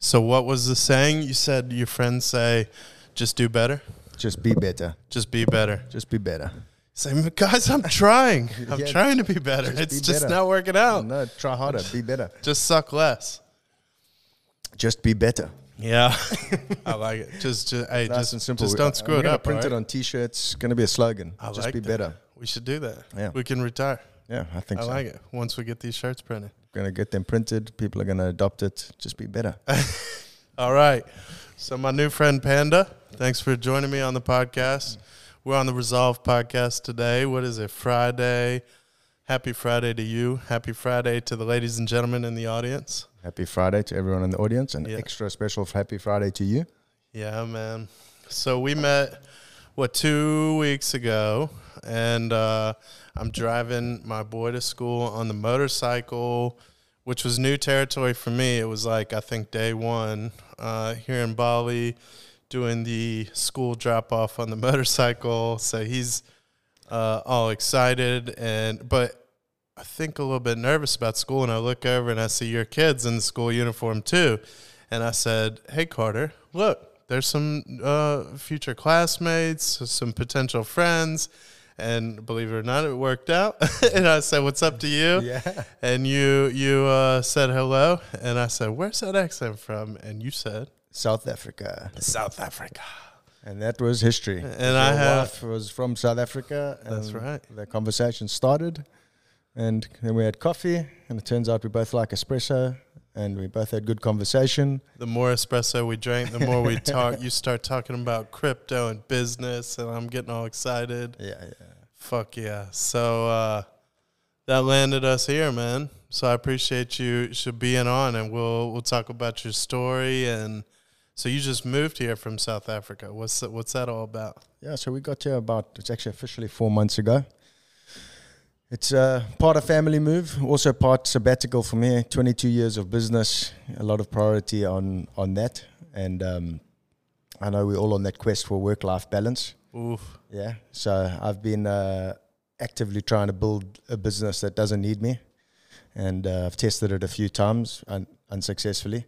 So what was the saying? You said your friends say, "Just do better, Just be better. just be better." Just be better. Say, guys, I'm trying. I'm Yeah, trying to be better. just It's be just better. not working out. No, try harder. Be better. Just suck less. Just be better. Yeah, I like it. Just, just hey, Nice just and simple. Just don't screw I'm it up. Print it on T-shirts. Going to be a slogan. I Just like be that. better. We should do that. Yeah. we can retire. Yeah, I think I so. like it. Once we get these shirts printed. Going to get them printed. People are going to adopt it. Just be better. All right. So my new friend Phanda, thanks for joining me on the podcast. We're on the Resolve podcast today. What is it? Friday. Happy Friday to you. Happy Friday to the ladies and gentlemen in the audience. Happy Friday to everyone in the audience, and Yeah. extra special Happy Friday to you. Yeah, man. So we met what two weeks ago, and uh, I'm driving my boy to school on the motorcycle, which was new territory for me. It was like I think day one uh, here in Bali, doing the school drop off on the motorcycle. So he's uh, all excited, and but I think a little bit nervous about school. And I look over and I see your kids in the school uniform too. And I said, Hey, Carter, look, there's some uh, future classmates, some potential friends. And believe it or not, it worked out. and I said, What's up to you? Yeah. And you you uh, said hello. And I said, Where's that accent from? And you said, South Africa. South Africa. And that was history. And I have- wife was from South Africa. And That's right. The conversation started, and then we had coffee, and it turns out we both like espresso, and we both had good conversation. The more espresso we drank, the more we talk. You start talking about crypto and business, and I'm getting all excited. Yeah, yeah. Fuck yeah. So uh, that landed us here, man. So I appreciate you should being on and we'll we'll talk about your story and so you just moved here from South Africa. What's that, what's that all about? Yeah, so we got here about, it's actually officially four months ago. It's uh, part of family move, also part sabbatical for me. 22 years of business, a lot of priority on, on that. And um, I know we're all on that quest for work life balance. Oof. Yeah, so I've been uh, actively trying to build a business that doesn't need me. And uh, I've tested it a few times un- unsuccessfully.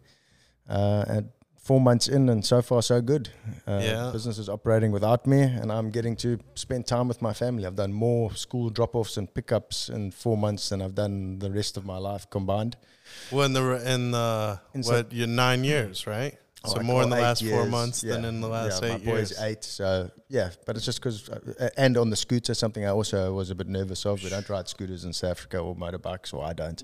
Uh, and four months in, and so far, so good. Uh, Yeah. Business is operating without me, and I'm getting to spend time with my family. I've done more school drop offs and pickups in four months than I've done the rest of my life combined. Well, in the in the In what your nine years, right? So Like, more in oh, the last four years, months than in the last yeah, eight my boy's years. eight, so yeah. But it's just because, uh, and on the scooter, something I also was a bit nervous of. We don't ride scooters in South Africa or motorbikes, or I don't.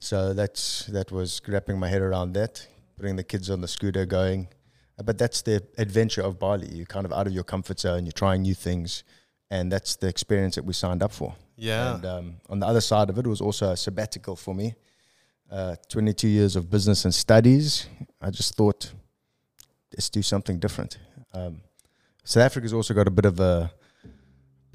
So that's that was wrapping my head around that, putting the kids on the scooter, going. But that's the adventure of Bali. You're kind of out of your comfort zone. You're trying new things, and that's the experience that we signed up for. Yeah. And um, on the other side of it was also a sabbatical for me. Uh, 22 years of business and studies. I just thought, let's do something different. Um, South Africa's also got a bit of a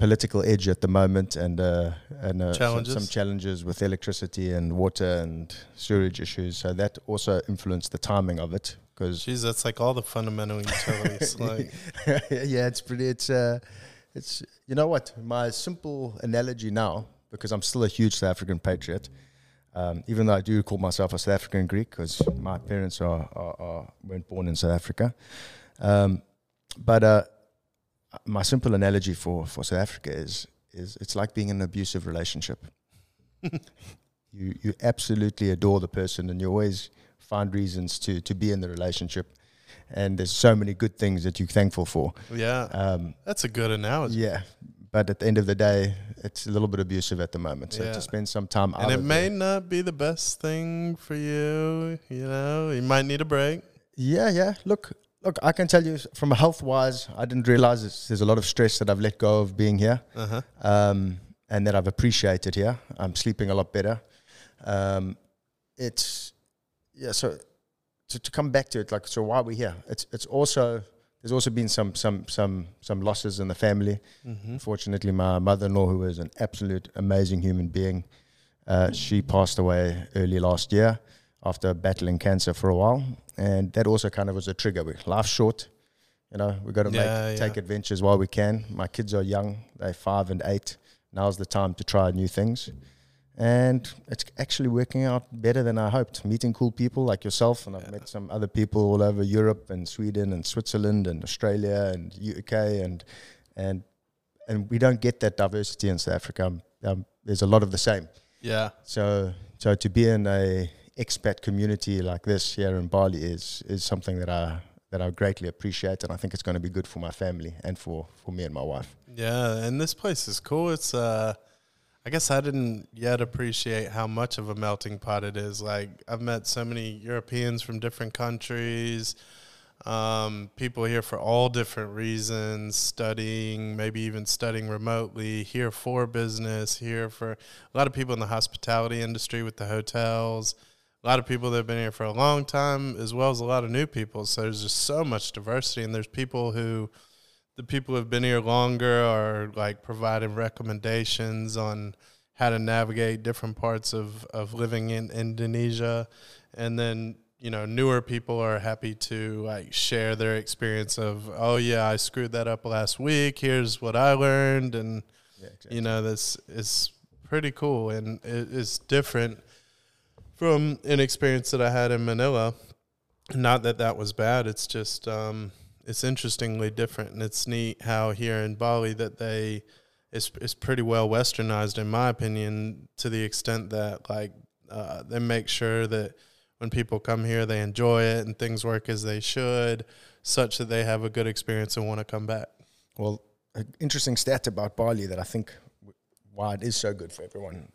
political edge at the moment, and uh, and uh, some- Challenges. Some, challenges with electricity and water and sewage issues. So that also influenced the timing of it because Jeez, that's like all the fundamental utilities. like yeah, it's pretty. It's uh, it's you know what? My simple analogy now, because I'm still a huge South African patriot, um, even though I do call myself a South African Greek, because my parents are, are, are weren't born in South Africa. Um, but uh, my simple analogy for for South Africa is is it's like being in an abusive relationship. you you absolutely adore the person, and you always find reasons to to be in the relationship. And there's so many good things that you're thankful for. yeah, Um, that's a good analogy. yeah, but at the end of the day, it's a little bit abusive at the moment. So Yeah. to spend some time out and it may it- not be the best thing for you. You know, you might need a break. yeah, yeah. Look, look, I can tell you from a health wise, I didn't realize there's a lot of stress that I've let go of being here, Uh huh. um, and that I've appreciated here. I'm sleeping a lot better. Um, it's yeah. So to, to come back to it, like, so why are we here? It's it's also there's also been some some some some losses in the family. Mm-hmm. Unfortunately, my mother-in-law, who was an absolute amazing human being, uh, she passed away early last year after battling cancer for a while, and that also kind of was a trigger. We life's short, you know. We got to Yeah, make take adventures while we can. My kids are young; they're five and eight. Now's the time to try new things, and it's actually working out better than I hoped. Meeting cool people like yourself, and I've Yeah. met some other people all over Europe and Sweden and Switzerland and Australia and UK and and and we don't get that diversity in South Africa. Um, um, there's a lot of the same. Yeah. So so to be in a expat community like this here in Bali is is something that I that I greatly appreciate, and I think it's going to be good for my family and for for me and my wife. Yeah, and this place is cool. It's uh I guess I didn't yet appreciate how much of a melting pot it is. Like I've met so many Europeans from different countries, um, people here for all different reasons, studying, maybe even studying remotely, here for business, here for a lot of people in the hospitality industry with the hotels. A lot of people that have been here for a long time, as well as a lot of new people. So there's just so much diversity, and there's people who the people who've been here longer are like providing recommendations on how to navigate different parts of, of living in Indonesia. And then, you know, newer people are happy to like share their experience of, oh yeah, I screwed that up last week. Here's what I learned. And, Yeah, exactly. you know, this is pretty cool and it is different from an experience that I had in Manila. Not that that was bad. It's just, um, it's interestingly different, and it's neat how here in Bali that they it's it's pretty well westernized in my opinion to the extent that like uh, they make sure that when people come here they enjoy it and things work as they should, such that they have a good experience and want to come back. Well, an interesting stat about Bali that I think why it is so good for everyone.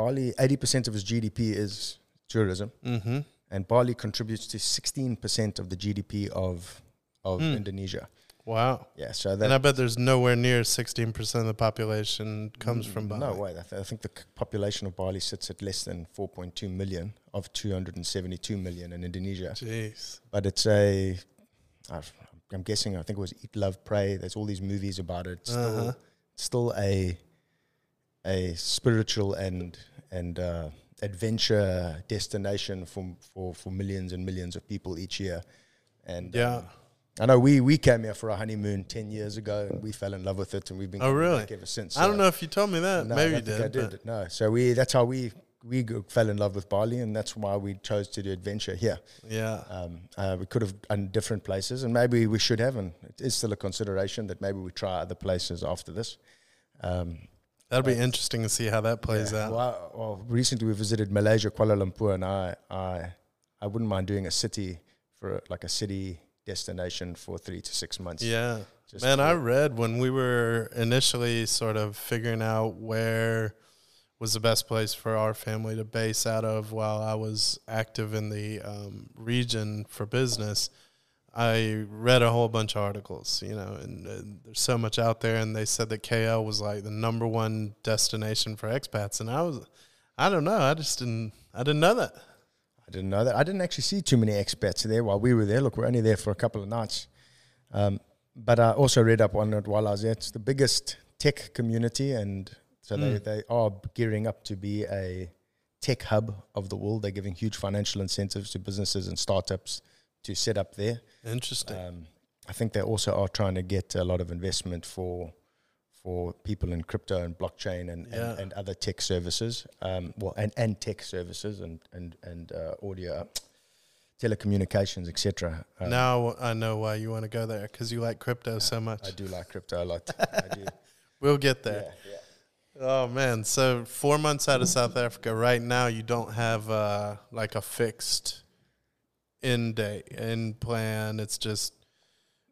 Bali, 80% of its GDP is tourism, Mm-hmm. and Bali contributes to 16% of the GDP of of Hmm. Indonesia. Wow. Yeah, so and I bet there's nowhere near 16% of the population comes from Bali. no way. I, th- I think the population of Bali sits at less than 4.2 million of 272 million in Indonesia. Jeez. But it's a, I'm guessing, I think it was Eat, Love, Pray. There's all these movies about it. It's still, Uh-huh. still a a spiritual and and uh, adventure destination for for for millions and millions of people each year. And Yeah. um, I know we we came here for our honeymoon ten years ago, and we fell in love with it, and we've been Oh, really? back ever since. I don't know if you told me that. no, Maybe I you did. I did. No, so we that's how we we fell in love with Bali, and that's why we chose to do adventure here. Yeah. Um, uh, we could have done different places, and maybe we should have, and it is still a consideration that maybe we try other places after this. Um, That'll be interesting to see how that plays yeah. out. Well, I- well, recently we visited Malaysia, Kuala Lumpur, and I, I, I wouldn't mind doing a city for like a city destination for three to six months. Yeah. Just Man, I read when we were initially sort of figuring out where was the best place for our family to base out of while I was active in the um, region for business. I read a whole bunch of articles, you know, and, and there's so much out there. And they said that KL was like the number one destination for expats, and I was, I don't know, I just didn't, I didn't know that. I didn't know that. I didn't actually see too many expats there while we were there. Look, we're only there for a couple of nights. Um, but I also read up on it while I was there. It's the biggest tech community, and so they, Mm. they are gearing up to be a tech hub of the world. They're giving huge financial incentives to businesses and startups to set up there. Interesting. Um, I think they also are trying to get a lot of investment for for people in crypto and blockchain and, Yeah. and, and other tech services. Um, well, and, and tech services and and and uh, audio, telecommunications, etc. Um, now I know why you want to go there because you like crypto so much. I do like crypto a lot. I do. We'll get there. Yeah, yeah. Oh man, so four months out of South Africa right now, you don't have uh, like a fixed end date, end plan. It's just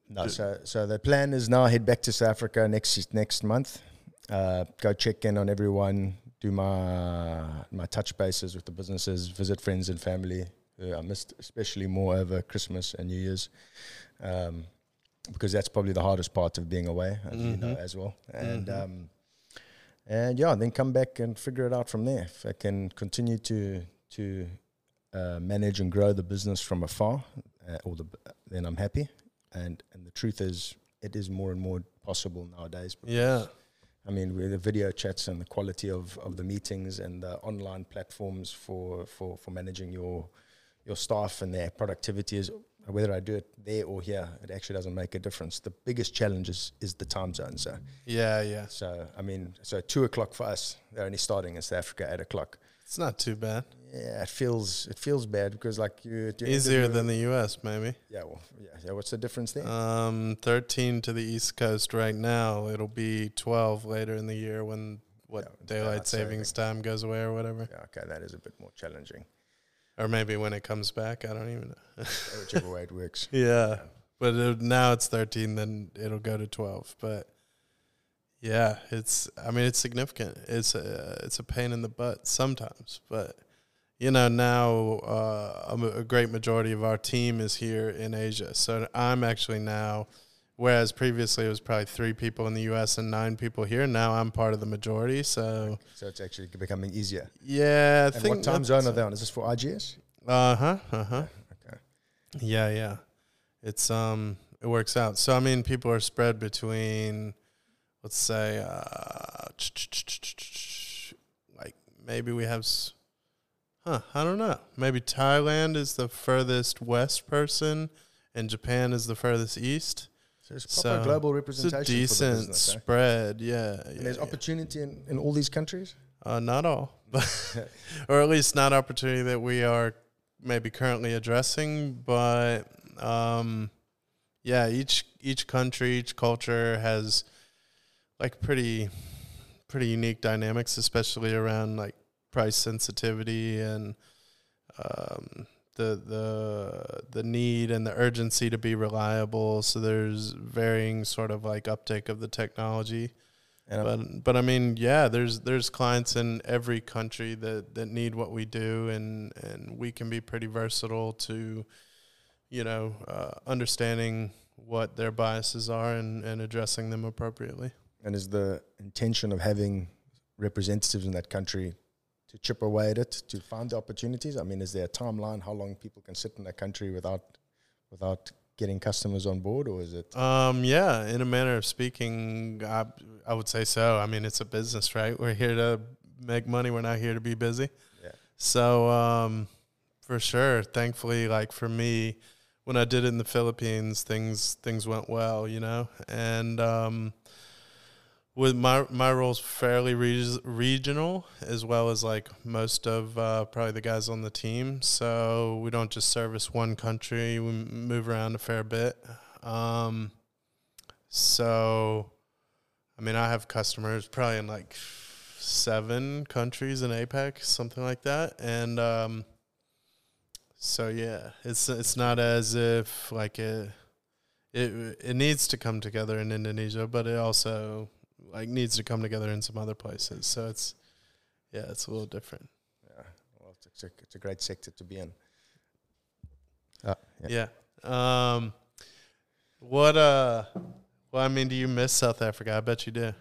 No, so so the plan is now head back to South Africa next next month. Uh, go check in on everyone, do my my touch bases with the businesses, visit friends and family who I missed, especially more over Christmas and New Year's, um, because that's probably the hardest part of being away, as you know Mhm. as well. And Mhm. um, and yeah, then come back and figure it out from there. If I can continue to to uh, manage and grow the business from afar, uh, or the then I'm happy and and the truth is it is more and more possible nowadays because, yeah, i mean with the video chats and the quality of of the meetings and the online platforms for for for managing your your staff and their productivity is whether I do it there or here, it actually doesn't make a difference. The biggest challenge is, is the time zone. So, Yeah, yeah. so I mean, so two o'clock for us. They're only starting in South Africa at eight o'clock. It's not too bad. Yeah, it feels it feels bad because like you at your end of Easier than the U.S. Maybe. yeah, well, yeah, yeah. What's the difference there? Um, 13 to the East Coast right now. It'll be 12 later in the year when what Yeah, daylight savings time goes away or whatever, yeah, okay, that is a bit more challenging. or maybe when it comes back. I don't even know. Whichever way it works. Yeah, but it, now it's 13. Then it'll go to 12. But yeah, it's. I mean, it's significant. It's a it's a pain in the butt sometimes, but. You know, now uh, a a great majority of our team is here in Asia. So I'm actually now Whereas previously it was probably three people in the U.S. and nine people here. Now I'm part of the majority. So So it's actually becoming easier. yeah, I And think what time zone are they on? Is this for IGS? Uh huh. Uh huh. Okay. Yeah, yeah. It's um, it works out. So I mean, people are spread between, let's say, uh, like maybe we have, s- huh? I don't know. Maybe Thailand is the furthest west person, and Japan is the furthest east. So So, proper global It's a representation. decent business, spread. Yeah, And there's yeah. opportunity in, in all these countries. Uh, not all, but or at least not opportunity that we are maybe currently addressing. But um, yeah, each each country, each culture has like pretty pretty unique dynamics, especially around like price sensitivity and um, the the the need and the urgency to be reliable. So there's varying sort of like uptake of the technology And I'm- but but I mean, yeah, there's there's clients in every country that that need what we do, and and we can be pretty versatile to, you know, uh, understanding what their biases are and and addressing them appropriately. and is the intention of having representatives in that country to chip away at it to find the opportunities? I mean, is there a timeline how long people can sit in that country without without getting customers on board, or is it? Um, yeah, in a manner of speaking, I I would say so. I mean, it's a business, right? We're here to make money. We're not here to be busy. Yeah. So, um, for sure. Thankfully, like for me, when I did it in the Philippines, things things went well, you know, and um, with my my role's fairly re- regional as well as like most of uh, probably the guys on the team. So we don't just service one country; we move around a fair bit. Um, so, I mean, I have customers probably in like seven countries in apec something like that, and um, so yeah, it's it's not as if like it it it needs to come together in Indonesia, but it also like needs to come together in some other places. So it's yeah, it's a little different. Yeah, well, it's, it's, a, it's a great sector to be in. Uh, Yeah. Um, what uh, well, I mean, do you miss South Africa? I bet you do.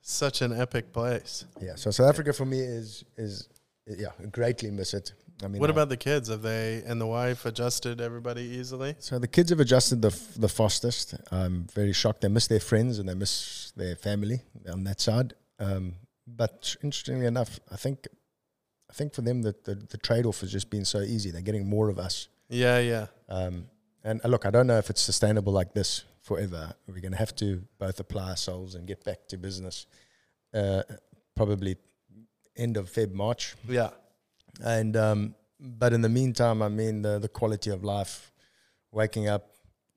Such an epic place. Yeah. So South Africa for me is is yeah, greatly miss it. I mean, What I- about the kids? Have they and the wife adjusted everybody easily? So the kids have adjusted the f- the fastest. I'm very shocked. They miss their friends and they miss their family on that side. Um, but interestingly enough, I think I think for them that the, the trade off has just been so easy. They're getting more of us. Yeah, yeah. Um, and uh, look, I don't know if it's sustainable like this forever. We're going to have to both apply ourselves and get back to business. Uh, probably end of Feb March. Yeah. And um, but in the meantime, I mean the the quality of life, waking up.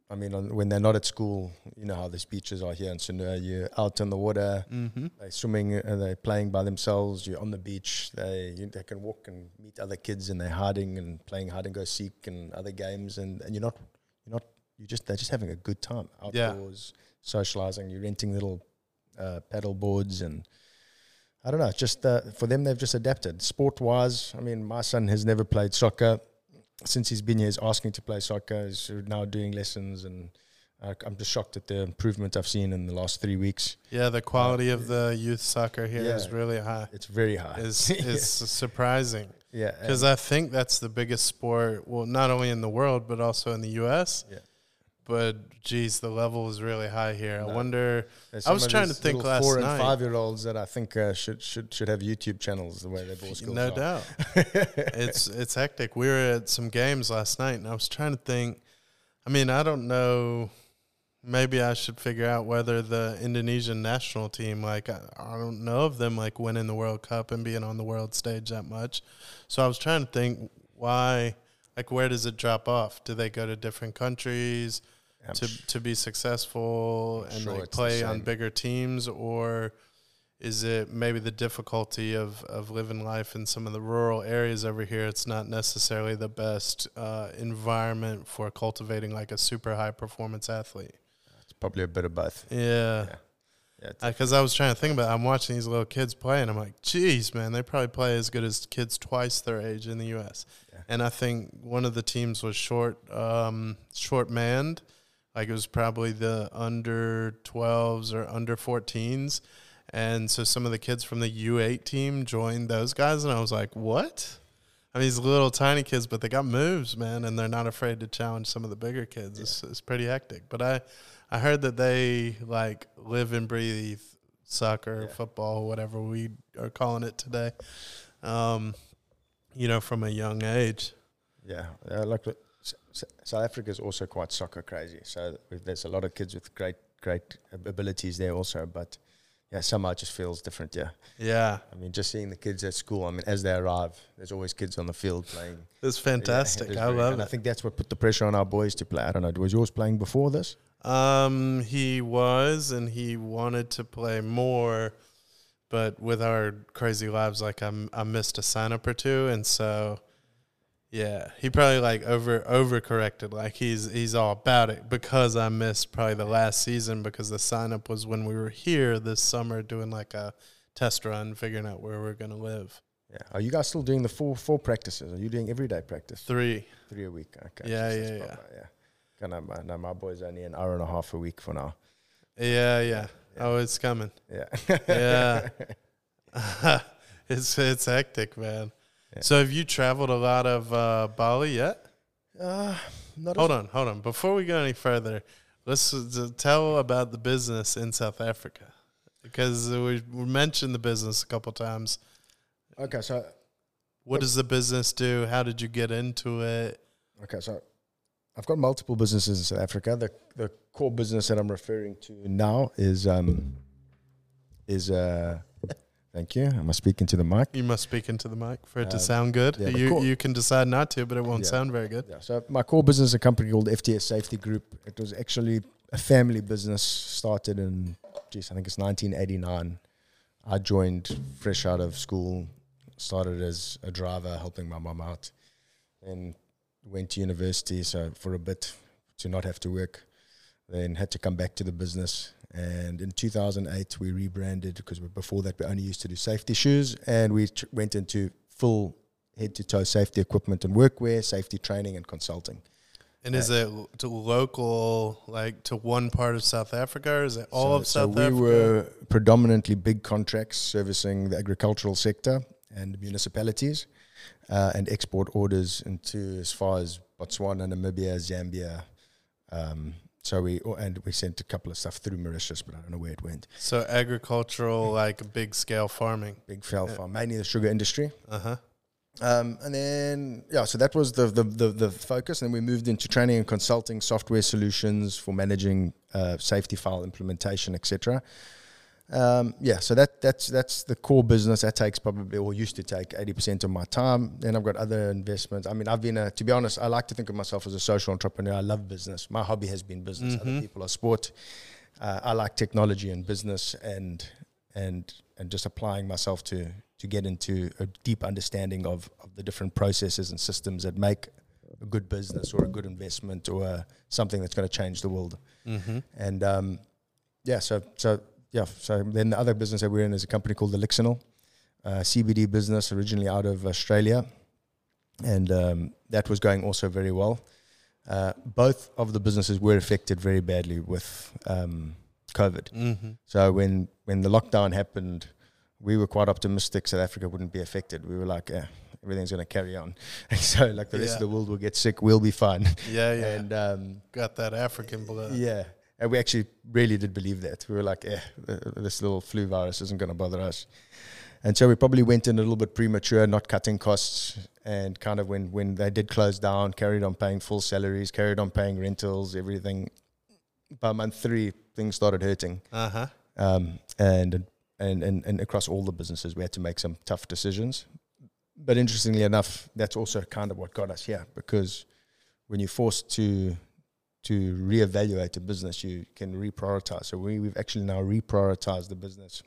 I mean, on, when they're not at school, you know how these beaches are here in Sanur. You're out on the water, Mm-hmm. they're swimming, and they're playing by themselves. You're on the beach. They you, they can walk and meet other kids, and they're hiding and playing hide and go seek and other games. And, and you're not you're not you just they're just having a good time Yeah. outdoors, socializing. You're renting little uh, paddle boards and I don't know. Just uh, for them, they've just adapted. Sport wise, I mean, my son has never played soccer. Since he's been here, he's asking to play soccer. He's now doing lessons, and uh, I'm just shocked at the improvement I've seen in the last three weeks. Yeah, the quality of the youth soccer here is Yeah. really high. It's very high. Is is surprising yeah, because I think that's the biggest sport. Well, not only in the world but also in the U.S. Yeah. But geez, the level is really high here. I wonder. there's I was trying to think last four night. and five year olds that I think uh, should should should have YouTube channels the way they've all skills No are. doubt. it's it's hectic. We were at some games last night, and I was trying to think. I mean, I don't know. Maybe I should figure out whether the Indonesian national team, like, I, I don't know of them like winning the World Cup and being on the world stage that much. So I was trying to think why, like, where does it drop off? Do they go to different countries I'm to sh- to be successful I'm and sure like play on bigger teams, or is it maybe the difficulty of, of living life in some of the rural areas over here? It's not necessarily the best uh, environment for cultivating like a super high performance athlete. it's probably a bit of both. Yeah. Yeah, Because I was trying to think about, it. I'm watching these little kids play, and I'm like, "Geez, man, they probably play as good as kids twice their age in the U.S." Yeah. And I think one of the teams was short, um, short manned, like it was probably the under 12s or under 14s, and so some of the kids from the U8 team joined those guys, and I was like, "What?" I mean, these little tiny kids, but they got moves, man, and they're not afraid to challenge some of the bigger kids. It's, it's pretty hectic. But I, I heard that they like live and breathe soccer, Yeah. football, whatever we are calling it today. Um, you know, from a young age. Yeah, uh, like South Africa is also quite soccer crazy. So there's a lot of kids with great, great abilities there also. But yeah, somehow it just feels different. Yeah, Yeah, I mean, just seeing the kids at school. I mean, as they arrive, there's always kids on the field playing. it's Yeah, fantastic. I love and it. I think that's what put the pressure on our boys to play. I don't know. Was yours playing before this? Um, he was, and he wanted to play more, but with our crazy lives, like I'm, I missed a sign up or two, and so, yeah, he probably like over overcorrected. Like he's he's all about it because I missed probably the last season because the sign up was when we were here this summer doing like a test run, figuring out where we're gonna live. Yeah. Are you guys still doing the four four practices? Are you doing everyday practice? Three, Three a week. Okay. Yeah, yeah, yeah. proper, yeah. Kind of, my, no, my boys only an hour and a half a week for now. yeah, yeah. Yeah. Oh, it's coming. Yeah. Yeah. it's it's hectic, man. Yeah. So have you traveled a lot of uh, Bali yet? uh, not Hold on, hold on. Before we go any further, let's uh, tell about the business in South Africa because we, we mentioned the business a couple times. Okay, so What does the business do? How did you get into it? Okay, so I've got multiple businesses in South Africa. The the core business that I'm referring to now is um is uh thank you. Am I speaking to the mic? You must speak into the mic for it to Um, sound good. yeah, you core- you can decide not to, but it won't Yeah. sound very good. Yeah. So my core business is a company called FTS Safety Group. It was actually a family business started in geez, I think it's 1989. I joined fresh out of school, started as a driver helping my mom out, and went to university. So for a bit to not have to work, then had to come back to the business. And in 2008, we rebranded because before that we only used to do safety shoes, and we tr- went into full head to toe safety equipment and workwear, safety training and consulting. And is it to local, like to one part of South Africa, or is it all so, of South so Africa? we were predominantly big contracts servicing the agricultural sector and municipalities, uh, and export orders into as far as Botswana, Namibia, Zambia. Um, so we oh, and we sent a couple of stuff through Mauritius, but I don't know where it went. So agricultural, like big scale farming. Big scale Yeah. farm, mainly the sugar industry. Uh huh. Um, and then yeah, so that was the, the the the focus. And then we moved into training and consulting, software solutions for managing uh, safety file implementation, etc. Um, yeah, so that that's that's the core business. That takes probably or used to take eighty percent of my time. Then I've got other investments. I mean, I've been a to be honest, I like to think of myself as a social entrepreneur. I love business. My hobby has been business. Other Mhm. people are sport. Uh, I like technology and business and and and just applying myself to to get into a deep understanding of, of the different processes and systems that make a good business or a good investment or uh, something that's going to change the world. Mm-hmm. And um, yeah, so so yeah, so then the other business that we're in is a company called Elixinol, uh, CBD business originally out of Australia, and um, that was going also very well. Uh, both of the businesses were affected very badly with um, COVID. Mm-hmm. So when when the lockdown happened, we were quite optimistic South Africa wouldn't be affected. We were like, eh, everything's going to carry on. And so like the rest Yeah. of the world will get sick, we'll be fine. Yeah, yeah. And um, Got that African blood. yeah, and we actually really did believe that. We were like, eh, this little flu virus isn't going to bother us. And so we probably went in a little bit premature, not cutting costs, and kind of when when they did close down, carried on paying full salaries, carried on paying rentals, everything. By month three, things started hurting, Uh huh. um, and, and and and across all the businesses, we had to make some tough decisions. But interestingly enough, that's also kind of what got us here, because when you're forced to to reevaluate a business, you can reprioritize. So we, we've actually now reprioritized the business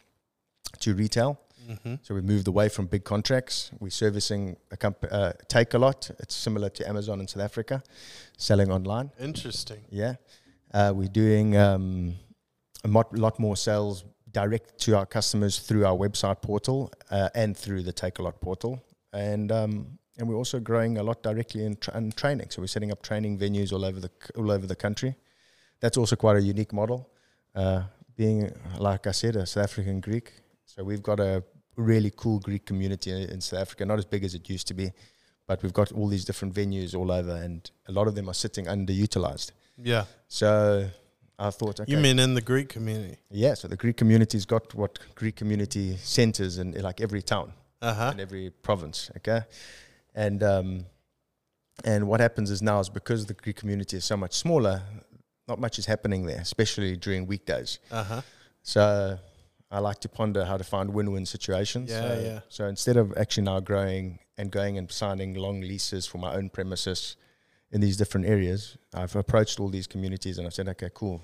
to retail. Mm-hmm. So we moved away from big contracts. We're servicing a comp- uh, Takealot. It's similar to Amazon in South Africa, selling online. Interesting. Yeah, uh, we're doing um, a lot, lot more sales direct to our customers through our website portal uh, and through the Takealot portal, and um, and we're also growing a lot directly in, tra- in training. So we're setting up training venues all over the all over the country. That's also quite a unique model. Uh, being like I said, a South African Greek, so we've got a really cool Greek community in South Africa. Not as big as it used to be, but we've got all these different venues all over, and a lot of them are sitting underutilized. Yeah. So I thought, okay, You mean in the Greek community? yeah. So the Greek community's got what Greek community centers in, like every town Uh huh. in every province. Okay, and um, and what happens is now is because the Greek community is so much smaller, not much is happening there, especially during weekdays. Uh huh. So I like to ponder how to find win-win situations. Yeah, so, yeah. So instead of actually now growing and going and signing long leases for my own premises in these different areas, I've approached all these communities and I've said, okay, cool.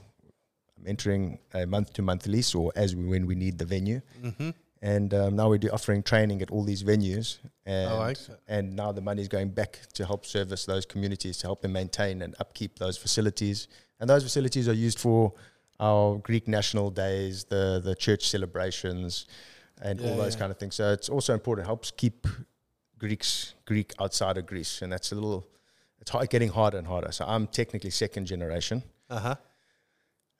I'm entering a month-to-month lease, or as we, when we need the venue, Mm-hmm. And um, now we're do offering training at all these venues. And I like and now the money is going back to help service those communities, to help them maintain and upkeep those facilities. And those facilities are used for our Greek national days, the the church celebrations, and all those yeah. kind of things. So it's also important. It helps keep Greeks Greek outside of Greece, and that's a little. It's hard, getting harder and harder. So I'm technically second generation, Uh huh.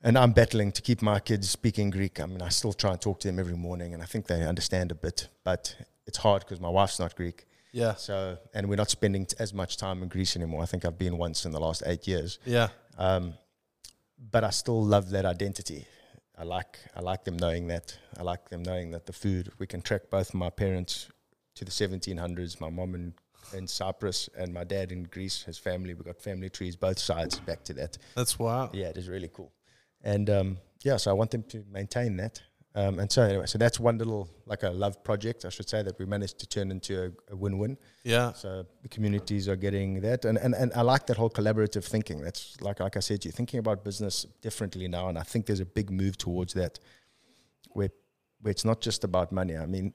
And I'm battling to keep my kids speaking Greek. I mean, I still try and talk to them every morning, and I think they understand a bit, but it's hard because my wife's not Greek. Yeah. So, and we're not spending t- as much time in Greece anymore. I think I've been once in the last eight years. Yeah. Um, but I still love that identity. I like I like them knowing that. I like them knowing that the food we can track both my parents to the 1700s. My mom in, in Cyprus and my dad in Greece. His family. We got family trees both sides back to that. That's wild. Yeah, it is really cool. And um, yeah, so I want them to maintain that. Um, and so anyway, so that's one little like a love project, I should say, that we managed to turn into a, a win-win. Yeah. So the communities are getting that, and, and and I like that whole collaborative thinking. That's like like I said, you're thinking about business differently now, and I think there's a big move towards that, where where it's not just about money. I mean,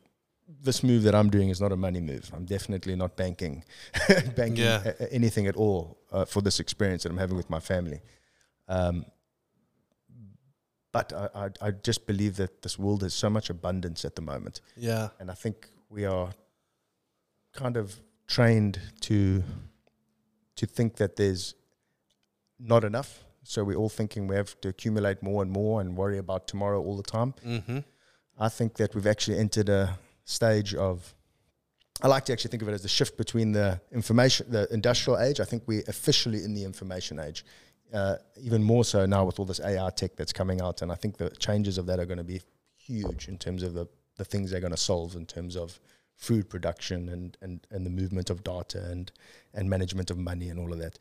this move that I'm doing is not a money move. I'm definitely not banking banking Yeah. a- a- anything at all uh, for this experience that I'm having with my family. Um, but I, I I just believe that this world has so much abundance at the moment Yeah. and I think we are kind of trained to to think that there's not enough. So we're all thinking we have to accumulate more and more and worry about tomorrow all the time. Mm-hmm. I think that we've actually entered a stage of. I like to actually think of it as the shift between the information, the industrial age. I think we're officially in the information age, uh, even more so now with all this AI tech that's coming out. And I think the changes of that are going to be huge in terms of the, the things they're going to solve in terms of food production and, and, and the movement of data and, and management of money and all of that.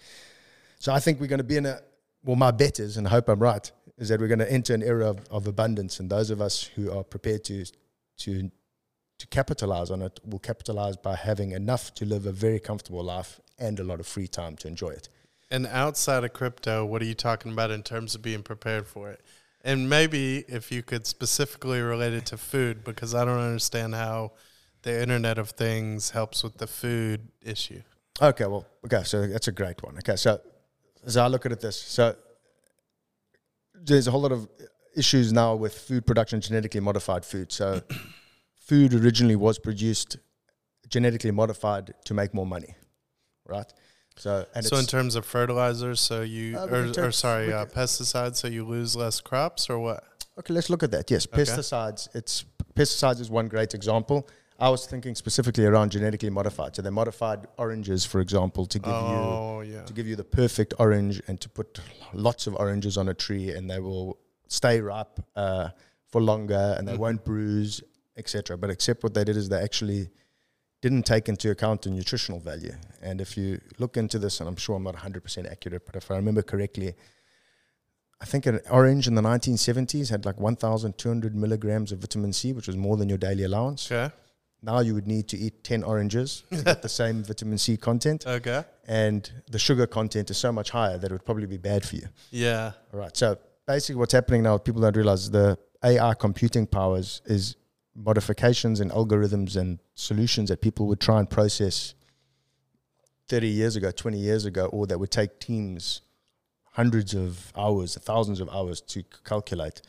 So I think we're going to be in a, well, my bet is, and I hope I'm right, is that we're going to enter an era of, of abundance. And those of us who are prepared to, to, to capitalize on it will capitalize by having enough to live a very comfortable life and a lot of free time to enjoy it. And outside of crypto, what are you talking about in terms of being prepared for it? And maybe if you could specifically relate it to food, because I don't understand how the Internet of Things helps with the food issue. Okay, well, okay, so that's a great one. Okay, so as I look at it this, so there's a whole lot of issues now with food production, genetically modified food. So food originally was produced genetically modified to make more money, right? So and so in terms of fertilizers, so you, Uh, or, or sorry, uh, pesticides, so you lose less crops, or what? okay, let's look at that. Yes, Okay. pesticides. It's pesticides is one great example. I was thinking specifically around genetically modified. So they modified oranges, for example, to give you oh, yeah. to give you the perfect orange and to put lots of oranges on a tree and they will stay ripe uh, for longer and they Mhm. won't bruise etc. But except what they did is they actually didn't take into account the nutritional value. And if you look into this, and I'm sure I'm not 100% accurate, but if I remember correctly, I think an orange in the 1970s had like 1,200 milligrams of vitamin C, which was more than your daily allowance. Okay. Now you would need to eat 10 oranges to get the same vitamin C content. Okay. And the sugar content is so much higher that it would probably be bad for you. Yeah. All right. So basically, what's happening now, people don't realize the AI computing powers is modifications and algorithms and solutions that people would try and process 30 years ago, 20 years ago, or that would take teams hundreds of hours, thousands of hours to c- calculate.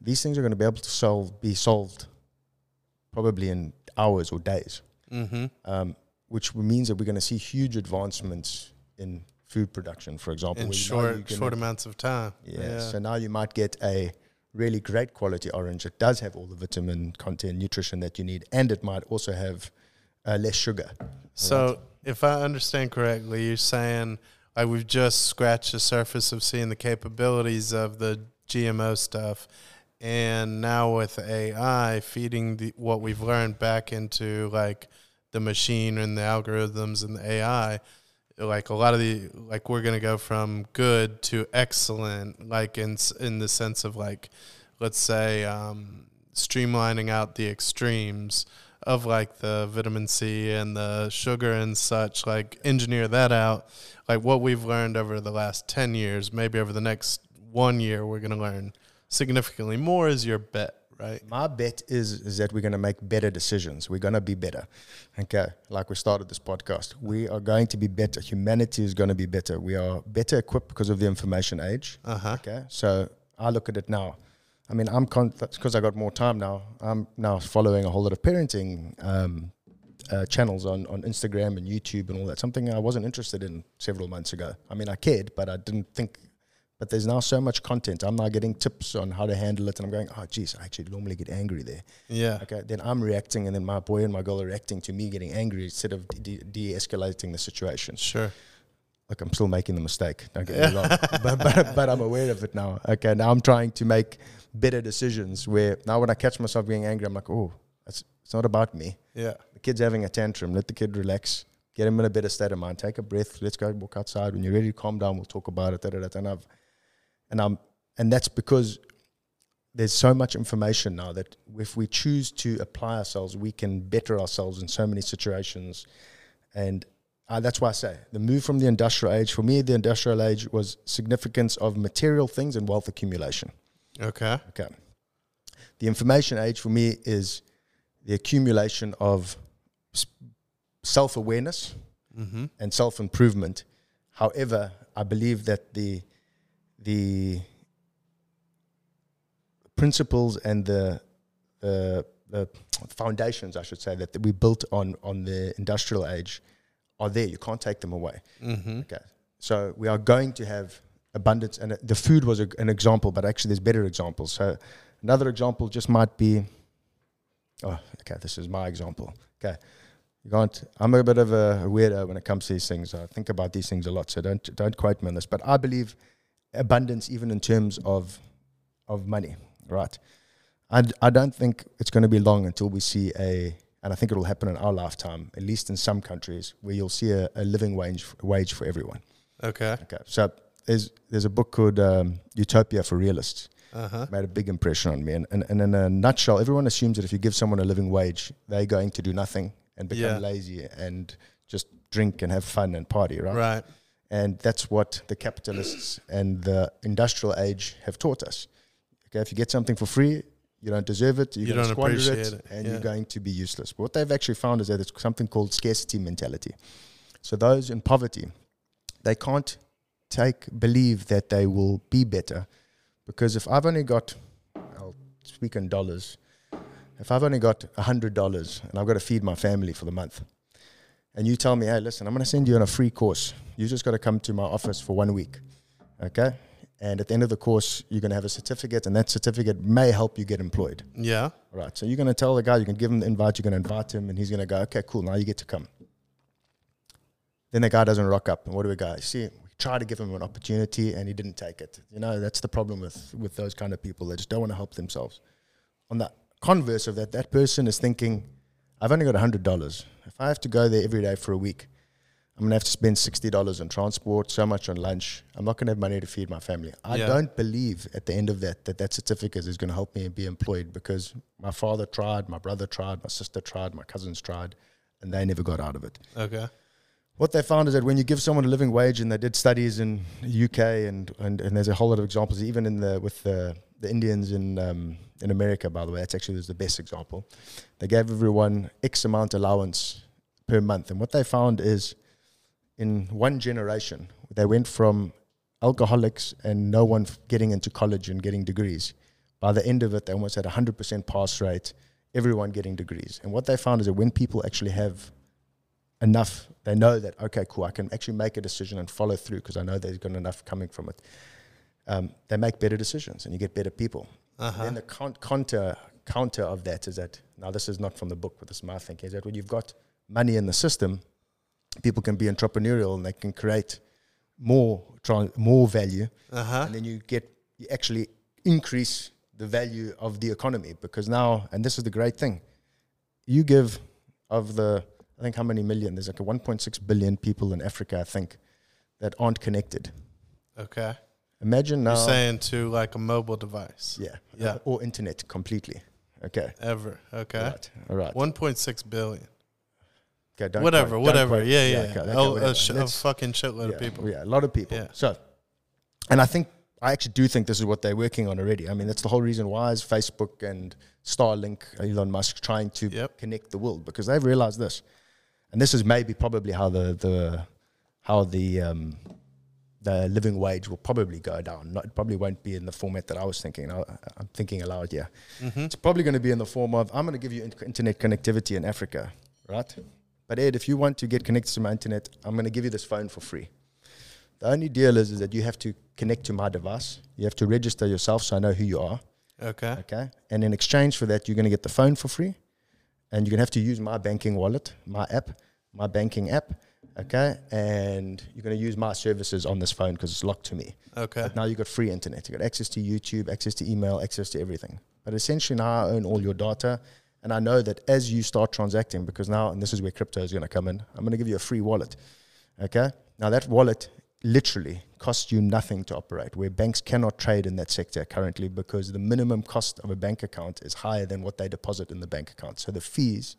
These things are going to be able to solve, be solved probably in hours or days, Mm-hmm. um, which means that we're going to see huge advancements in food production, for example. In where you know short, short amounts of time. yeah. So now you might get a really great quality orange It does have all the vitamin content, nutrition that you need, and it might also have uh, less sugar. So, if I understand correctly, you're saying like we've just scratched the surface of seeing the capabilities of the GMO stuff, and now with AI feeding the, what we've learned back into like the machine and the algorithms and the AI, like a lot of the like we're gonna go from good to excellent, like in in the sense of like, let's say, um, streamlining out the extremes of like the vitamin C and the sugar and such, like engineer that out. Like what we've learned over the last 10 years, maybe over the next one year, we're going to learn significantly more is your bet, right? My bet is is that we're going to make better decisions. We're going to be better. Okay, like we started this podcast, we are going to be better. Humanity is going to be better. We are better equipped because of the information age. Uh huh. Okay, so I look at it now. I mean, I'm con- because I got more time now. I'm now following a whole lot of parenting um, uh, channels on, on Instagram and YouTube and all that. Something I wasn't interested in several months ago. I mean, I cared, but I didn't think. But there's now so much content. I'm now getting tips on how to handle it, and I'm going, oh, geez, I actually normally get angry there. Yeah. Okay, then I'm reacting, and then my boy and my girl are reacting to me getting angry instead of de- de-escalating the situation Sure. look, I'm still making the mistake. Don't get me wrong, but, but but I'm aware of it now. Okay, now I'm trying to make better decisions. Where now when I catch myself being angry, I'm like, oh, it's it's not about me. Yeah. The kid's having a tantrum. Let the kid relax. Get him in a better state of mind. Take a breath. Let's go walk outside. When you're ready to calm down, we'll talk about it. Da, da, da. And I've and I'm and that's because there's so much information now that if we choose to apply ourselves, we can better ourselves in so many situations. And uh, that's why I say the move from the industrial age, for me, the industrial age was significance of material things and wealth accumulation. Okay. Okay. The information age for me is the accumulation of self awareness Mm-hmm. and self improvement. However, I believe that the the principles and the the, the foundations, I should say, that we built on on the industrial age are there. You can't take them away. Mm-hmm. Okay. So we are going to have abundance, and the food was a, an example, but actually there's better examples. So another example just might be, oh, okay, this is my example. Okay, you can't. I'm a bit of a weirdo when it comes to these things. I think about these things a lot, so don't don't quote me on this. But I believe abundance, even in terms of of money, right? I, d- I don't think it's going to be long until we see a, and I think it will happen in our lifetime, at least in some countries, where you'll see a, a living wage wage for everyone. Okay. Okay, so there's there's a book called um, Utopia for Realists. Uh huh. Made a big impression on me, and, and, and in a nutshell, everyone assumes that if you give someone a living wage, they're going to do nothing and become Yeah. lazy and just drink and have fun and party, right? Right. And that's what the capitalists and the industrial age have taught us. Okay, if you get something for free, you don't deserve it, you're You going to squander it, appreciate it, and yeah. you're going to be useless. But what they've actually found is that it's something called scarcity mentality. So those in poverty, they can't take believe that they will be better because if I've only got, I'll speak in dollars, if I've only got hundred dollars and I've got to feed my family for the month, and you tell me, hey, listen, I'm going to send you on a free course. You just got to come to my office for one week, okay? And at the end of the course, you're going to have a certificate, and that certificate may help you get employed. Yeah. All right. So you're going to tell the guy, you can give him the invite, you're going to invite him, and he's going to go, okay, cool, now you get to come. Then the guy doesn't rock up. And what do we go? See, we try to give him an opportunity, and he didn't take it. You know, that's the problem with, with those kind of people. They just don't want to help themselves. On the converse of that, that person is thinking, I've only got hundred dollars. If I have to go there every day for a week, I'm gonna have to spend sixty dollars on transport, so much on lunch. I'm not gonna have money to feed my family. I Yeah. don't believe at the end of that that that certificate is gonna help me be employed because my father tried, my brother tried, my sister tried, my cousins tried, and they never got out of it. Okay. What they found is that when you give someone a living wage, and they did studies in the UK, and, and, and there's a whole lot of examples, even in the with the, the Indians in um, in America, by the way, that's actually the best example. They gave everyone X amount allowance per month, and what they found is, in one generation, they went from alcoholics and no one getting into college and getting degrees. By the end of it, they almost had a hundred percent pass rate, everyone getting degrees. And what they found is that when people actually have enough, they know that okay, cool, I can actually make a decision and follow through because I know there's got enough coming from it. Um, they make better decisions and you get better people. Uh-huh. Then the con- counter counter of that is that now this is not from the book, but this is my thinking is that when you've got money in the system, people can be entrepreneurial and they can create more more value, Uh-huh. and then you get you actually increase the value of the economy because now, and this is the great thing, you give of the I think how many million? There's like a 1.6 billion people in Africa, I think, that aren't connected. Okay. Imagine now, You're saying to like a mobile device. yeah, Yeah. or internet completely. Okay, Ever. Okay. right, all right. 1.6 billion. Okay, don't whatever, quote- don't whatever. quote- yeah, yeah. okay, okay, oh, a, sh- a fucking shitload yeah, of people. Yeah, a lot of people. Yeah. So, and I think I actually do think this is what they're working on already. I mean, that's the whole reason why is Facebook and Starlink, Elon Musk, trying to Yep. connect the world because they've realized this, and this is maybe probably how the the how the um, the living wage will probably go down. Not, it probably won't be in the format that I was thinking. I, I'm thinking aloud here. Mm-hmm. It's probably going to be in the form of I'm going to give you in- internet connectivity in Africa, right? But Ed, if you want to get connected to my internet, I'm going to give you this phone for free. The only deal is, is that you have to connect to my device. You have to register yourself so I know who you are. Okay. Okay. And in exchange for that, you're going to get the phone for free. And you're going to have to use my banking wallet, my app, my banking app. Okay. And you're going to use my services on this phone because it's locked to me. Okay. But now you've got free internet. You've got access to YouTube, access to email, access to everything. But essentially now I own all your data. And I know that as you start transacting, because now, and this is where crypto is going to come in, I'm going to give you a free wallet. Okay. Now that wallet literally costs you nothing to operate, where banks cannot trade in that sector currently because the minimum cost of a bank account is higher than what they deposit in the bank account. So the fees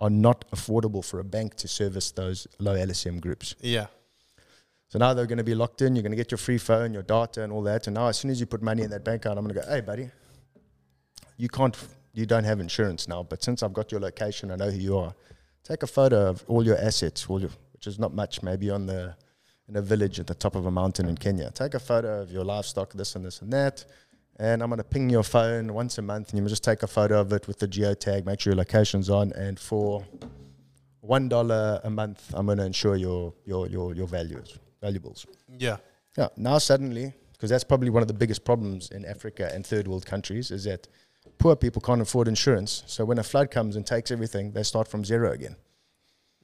are not affordable for a bank to service those low LSM groups. Yeah. So now they're going to be locked in. You're going to get your free phone, your data, and all that. And now, as soon as you put money in that bank account, I'm going to go, hey, buddy, you can't, you don't have insurance now. But since I've got your location, I know who you are. Take a photo of all your assets, all your, which is not much, maybe on the in a village at the top of a mountain in Kenya. Take a photo of your livestock, this and this and that. And I'm going to ping your phone once a month, and you just take a photo of it with the geotag, make sure your location's on, and for one dollar a month, I'm going to insure your your your your values valuables. Yeah. Yeah. Now suddenly, because that's probably one of the biggest problems in Africa and third world countries, is that poor people can't afford insurance. So when a flood comes and takes everything, they start from zero again.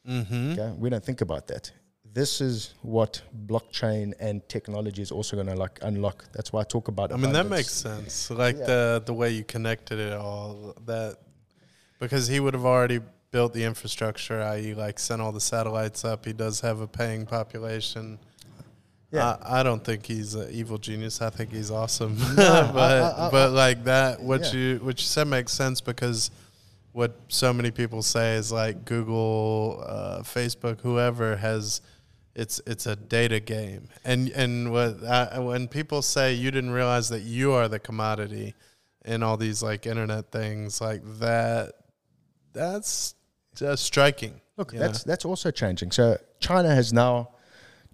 Mm-hmm. Okay, we don't think about that. This is what blockchain and technology is also going to like unlock. That's why I talk about. I mean that makes sense. Like Yeah. the the way you connected it all that because he would have already built the infrastructure, i.e., like sent all the satellites up. He does have a paying population. Yeah. I, I don't think he's an evil genius. I think he's awesome. No, but I- I- but like that, what Yeah. you what you said makes sense because what so many people say is like Google, uh, Facebook, whoever has it's it's a data game, and and what when people say you didn't realize that you are the commodity in all these like internet things like that, that's just striking. Look, that's that's also changing. So China has now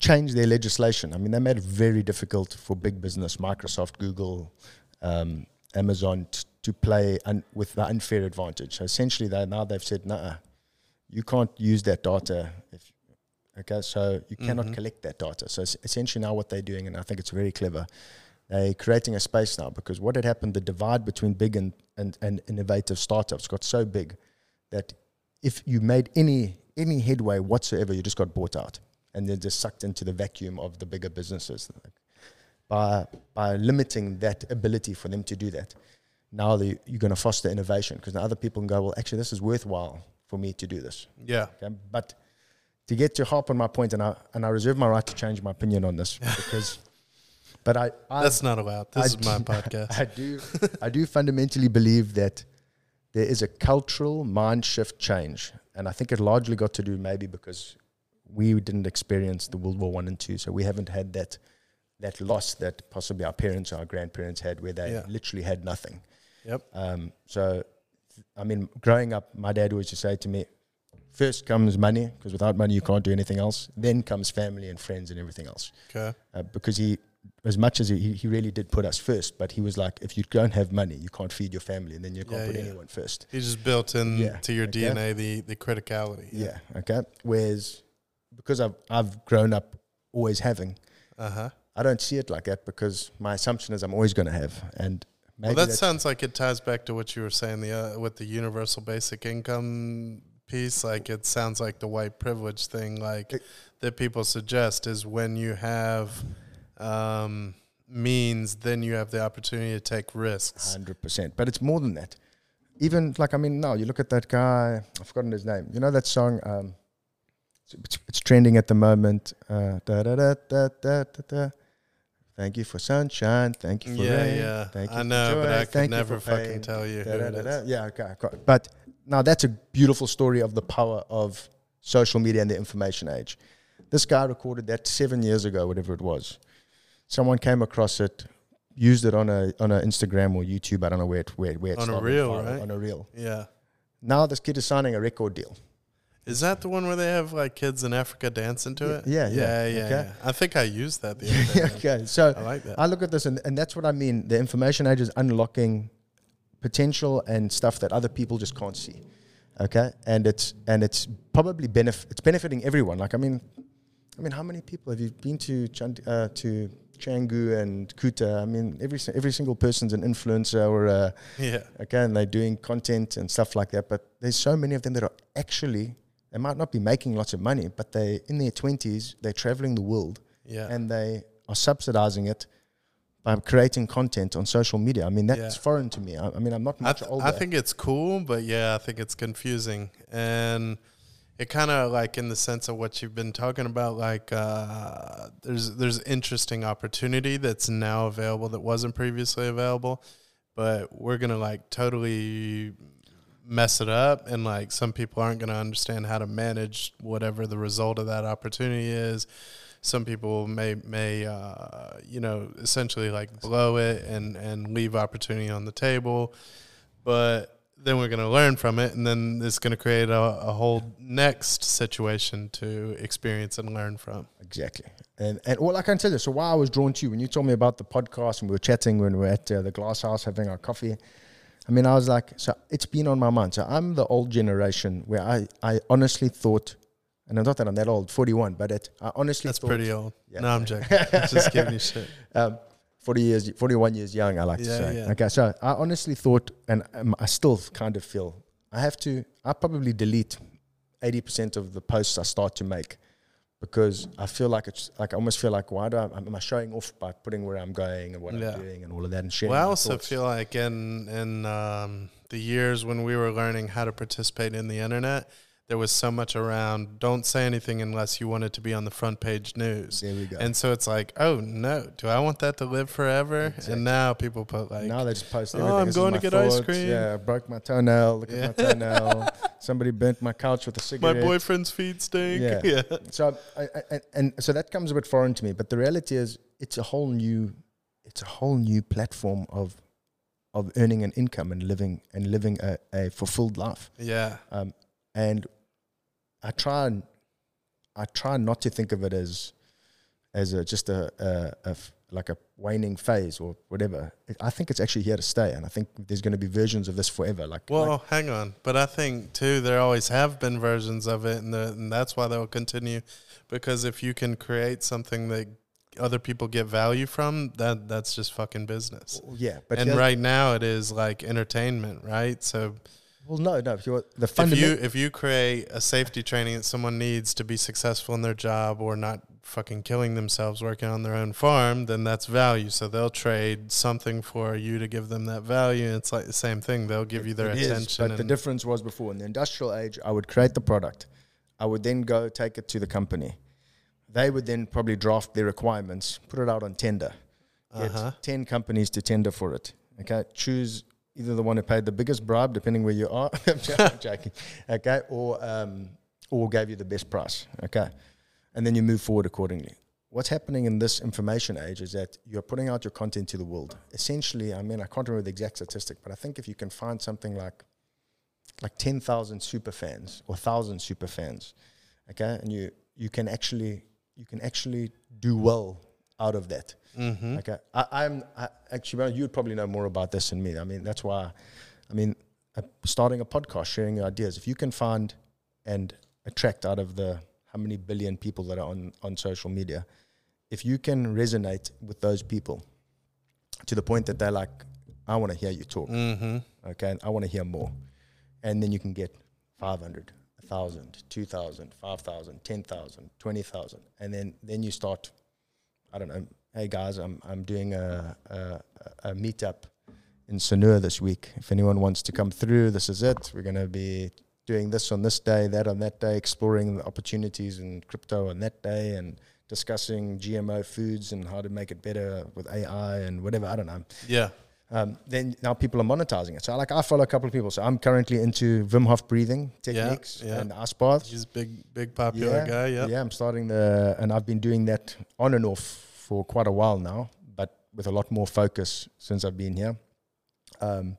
changed their legislation. I mean, they made it very difficult for big business, Microsoft, Google, um, Amazon, t- to play un- with the unfair advantage. So essentially, they now they've said, "No, you can't use that data." If okay, so you cannot Mhm. collect that data. So es- essentially, now what they're doing, and I think it's very clever. They're creating a space now because what had happened, the divide between big and, and, and innovative startups got so big that if you made any any headway whatsoever, you just got bought out and they're just sucked into the vacuum of the bigger businesses. By by limiting that ability for them to do that, now the, you're going to foster innovation because now other people can go, well, actually, this is worthwhile for me to do this. Yeah. Okay? But to get to harp on my point, and I and I reserve my right to change my opinion on this because, but I, I That's not allowed. This I is my podcast. I do I do fundamentally believe that there is a cultural mind shift change, and I think it largely got to do maybe because we didn't experience the World War One and two, so we haven't had that that loss that possibly our parents or our grandparents had, where they Yeah. literally had nothing. Yep. Um, so, I mean, growing up, my dad always used to say to me, first comes money, because without money you can't do anything else. Then comes family and friends and everything else Okay. uh, because he, as much as he, he really did put us first, but he was like, if you don't have money, you can't feed your family, and then you can't Yeah, put yeah. anyone first. He just built in Yeah, to your okay. DNA the the criticality. Yeah. Okay. Whereas, because I've I've grown up always having, Uh huh. I don't see it like that because my assumption is I'm always going to have, and Well, that sounds like it ties back to what you were saying the uh, with the universal basic income piece. Like it sounds like the white privilege thing, like It- that people suggest is when you have um, means, then you have the opportunity to take risks. Hundred percent. But it's more than that. Even like I mean, now you look at that guy. I've forgotten his name. You know that song. Um, it's, it's trending at the moment. Uh, da, da, da, da, da, da. Thank you for sunshine. Thank you for Yeah, rain. yeah. Thank you I for know, but I could never fucking pain. tell you Da, da, da. Yeah, okay. Got- But now that's a beautiful story of the power of social media and the information age. This guy recorded that seven years ago, whatever it was. Someone came across it, used it on a on a Instagram or YouTube. I don't know where it where, where it On a reel, right? On a reel. Yeah. Now this kid is signing a record deal. Is that the one where they have like kids in Africa dancing to it? yeah, yeah, yeah, yeah. okay. yeah. I think I used that the other day. okay, so I like that. I look at this and, and that's what I mean. The information age is unlocking potential and stuff that other people just can't see. Okay, and it's and it's probably benef- it's benefiting everyone. Like I mean, I mean, how many people have you been to Chand- uh, to Canggu and Kuta? I mean, every every single person's an influencer or a, yeah. okay, and they're doing content and stuff like that. But there's so many of them that are actually they might not be making lots of money, but they in their twenties they're traveling the world Yeah. and they are subsidizing it by creating content on social media. I mean, that's Yeah. foreign to me. I, I mean, I'm not I, much th- older. I think it's cool, but yeah, I think it's confusing. And it kind of like in the sense of what you've been talking about, like uh, there's there's interesting opportunity that's now available that wasn't previously available, but we're gonna like totally mess it up and like some people aren't going to understand how to manage whatever the result of that opportunity is some people may may uh, you know essentially like blow it and and leave opportunity on the table but then we're going to learn from it and then it's going to create a, a whole next situation to experience and learn from exactly. And and all I can tell you, so why I was drawn to you when you told me about the podcast and we were chatting when we were at uh, the Glass House having our coffee. I mean, I was like, so it's been on my mind. So I'm the old generation where I, I honestly thought, and I'm not that I'm that old, 41, but it, I honestly that's thought, pretty old Yeah. no i'm joking just giving you shit um, 40 years, 41 years young, I like to say. yeah. Okay, so I honestly thought, and um, I still kind of feel, I have to, I probably delete 80% of the posts I start to make because I feel like it's like I almost feel like why do I am I showing off by putting where I'm going and what Yeah. I'm doing and all of that and sharing. Well, I also thoughts. feel like in in um, the years when we were learning how to participate in the internet, there was so much around. Don't say anything unless you want it to be on the front page news. there we go. And so it's like, oh no, do I want that to live forever? Exactly. And now people put like, now they just post "Oh. I'm This going to get ice cream. Yeah, I broke my toenail. Look Yeah. at my toenail. Somebody burnt my couch with a cigarette. my boyfriend's feet stink. Yeah. Yeah, So I, I, and- and so that comes a bit foreign to me. But the reality is, it's a whole new, it's a whole new platform of, of earning an income and living and living a, a fulfilled life. yeah, Um, and I try and I try not to think of it as as a just a, a, a like a waning phase or whatever. I think it's actually here to stay, and I think there's going to be versions of this forever. Like, Well, like- hang on, but I think too there always have been versions of it, and, the, and that's why they'll continue. Because if you can create something that other people get value from, that that's just fucking business. yeah, but and right now it is like entertainment, right? So well, no, no. The if you if you create a safety training that someone needs to be successful in their job or not fucking killing themselves working on their own farm, then that's value. So they'll trade something for you to give them that value. It's like the same thing. They'll give you their It is, attention. but the difference was before in the industrial age, I would create the product, I would then go take it to the company. They would then probably draft their requirements, put it out on tender, get Uh-huh. ten companies to tender for it. Okay, choose either the one who paid the biggest bribe, depending where you are. I'm joking. Okay, or um, or gave you the best price. Okay, and then you move forward accordingly. What's happening in this information age is that you're putting out your content to the world. Essentially, I mean, I can't remember the exact statistic, but I think if you can find something like like ten thousand super fans or thousand super fans, okay, and you you can actually you can actually do well out of that. Mhm. Okay, I, I'm I, actually well, you'd probably know more about this than me. I mean, that's why. I mean, uh, starting a podcast, sharing your ideas. If you can find and attract out of the how many billion people that are on on social media, if you can resonate with those people to the point that they're like, I want to hear you talk. Mhm. Okay, I want to hear more, and then you can get 500, 1,000, 2,000, 5,000, 10,000, 20,000, and then then you start. I don't know. Hey guys, I'm I'm doing a a, a meetup in Sanur this week. If anyone wants to come through, this is it. We're gonna be doing this on this day, that on that day, exploring the opportunities in crypto on that day, and discussing GMO foods and how to make it better with AI and whatever. I don't know Yeah. Um, then now people are monetizing it. So like I follow a couple of people. So I'm currently into Wim Hof breathing techniques yeah. and ice baths. He's a big, big popular guy. Yeah. yeah. I'm starting the, and I've been doing that on and off for quite a while now, but with a lot more focus since I've been here. Um,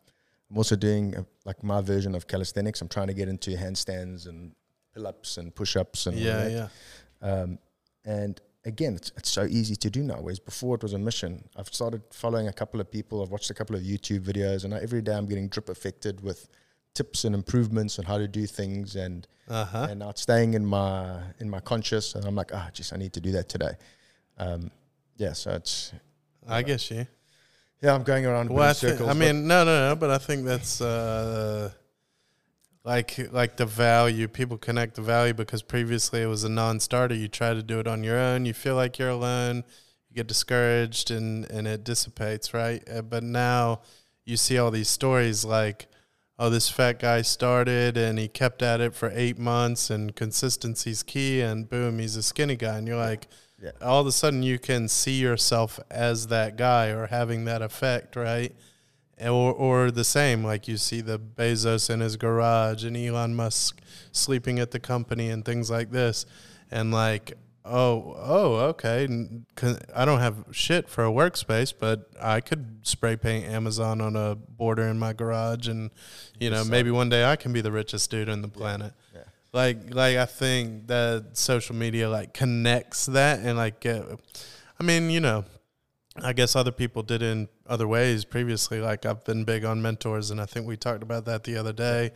I'm also doing uh like my version of calisthenics. I'm trying to get into handstands and pull-ups and push-ups and all Yeah. Yeah. Um, and again, it's, it's so easy to do now. Whereas before it was a mission. I've started following a couple of people. I've watched a couple of YouTube videos, and every day I'm getting drip affected with tips and improvements on how to do things, and Uh huh. and now staying in my in my conscious. And I'm like, ah, just I need to do that today. Um, yeah, so it's I guess yeah. yeah, I'm going around Well, I, in circles. I mean, no, no, no, but I think that's uh, like like the value. People connect the value because previously it was a non-starter. You try to do it on your own. You feel like you're alone. You get discouraged, and and it dissipates, right? Uh, but now you see all these stories like. Oh, this fat guy started and he kept at it for eight months, and consistency's key. And boom, he's a skinny guy, and you're like, Yeah. all of a sudden you can see yourself as that guy or having that effect, right? Or or the same, like you see the Bezos in his garage and Elon Musk sleeping at the company and things like this, and like, oh, oh, okay, I don't have shit for a workspace, but I could spray paint Amazon on a border in my garage, and you know maybe one day I can be the richest dude on the planet. yeah. like like I think that social media like connects that and like uh, I mean you know I guess other people did in other ways previously like I've been big on mentors and I think we talked about that the other day.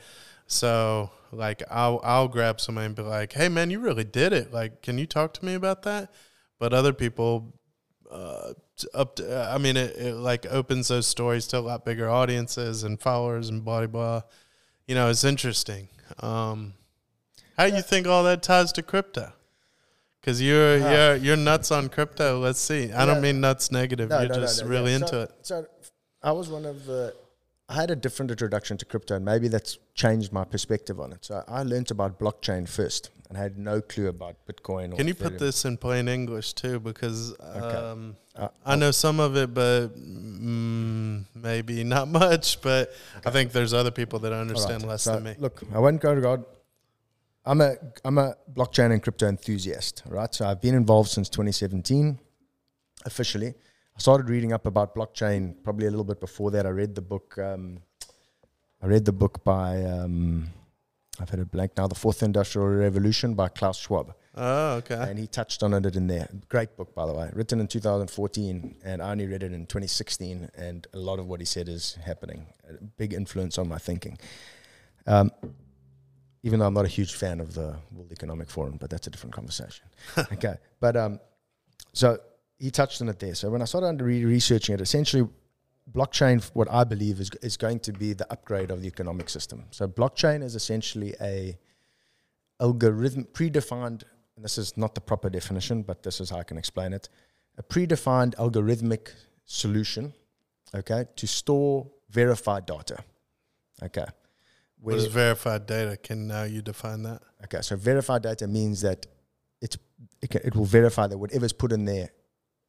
So like I'll I'll grab somebody and be like hey man you really did it. Like can you talk to me about that? But other people uh, up to, I mean it, it like opens those stories to a lot bigger audiences and followers and blah blah blah. You know it's interesting. Um how do you think all that ties to crypto? Because you're Ah. you're you're nuts on crypto. Let's see. I Yeah. don't mean nuts negative. No, you're no, just no, really yeah. into so, it. So I was one of the. I had a different introduction to crypto, and maybe that's changed my perspective on it. So I learned about blockchain first, and had no clue about Bitcoin. Or Can you put this in plain English too? Because Okay. um, Uh, I know some of it, but mm, maybe not much. But I think there's other people that understand Alright, less so than me. Look, I won't go to God. I'm a I'm a blockchain and crypto enthusiast, right? So I've been involved since 2017, officially. I started reading up about blockchain probably a little bit before that. I read the book. Um, I read the book by um, I've had a blank now. The Fourth Industrial Revolution by Klaus Schwab Oh, okay. and he touched on it in there. Great book, by the way, written in 2014, and I only read it in 2016. And a lot of what he said is happening. A big influence on my thinking. Um, even though I'm not a huge fan of the World Economic Forum, but that's a different conversation. okay, but um, so he touched on it there. So when I started re- researching it, essentially, blockchain, what I believe is is going to be the upgrade of the economic system. So blockchain is essentially a algorithm predefined and this is not the proper definition, but this is how I can explain it a predefined algorithmic solution, okay, to store verified data. Okay. What is verified data? Can now you define that? Okay, so verified data means that it's it, can, it will verify that whatever's put in there,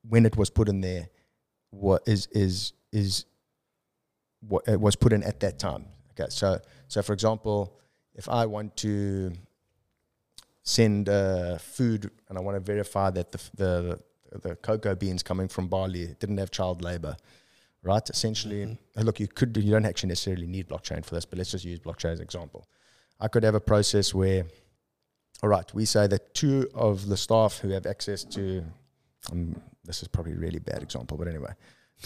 when it was put in there, what is is is what it was put in at that time. Okay, so so for example, if I want to send uh, food and I want to verify that the the the cocoa beans coming from Bali didn't have child labor, right? Essentially, mm-hmm. look, you could do, you don't actually necessarily need blockchain for this, but let's just use blockchain as an example. I could have a process where, all right, we say that two of the staff who have access to, um, this is probably a really bad example, but anyway,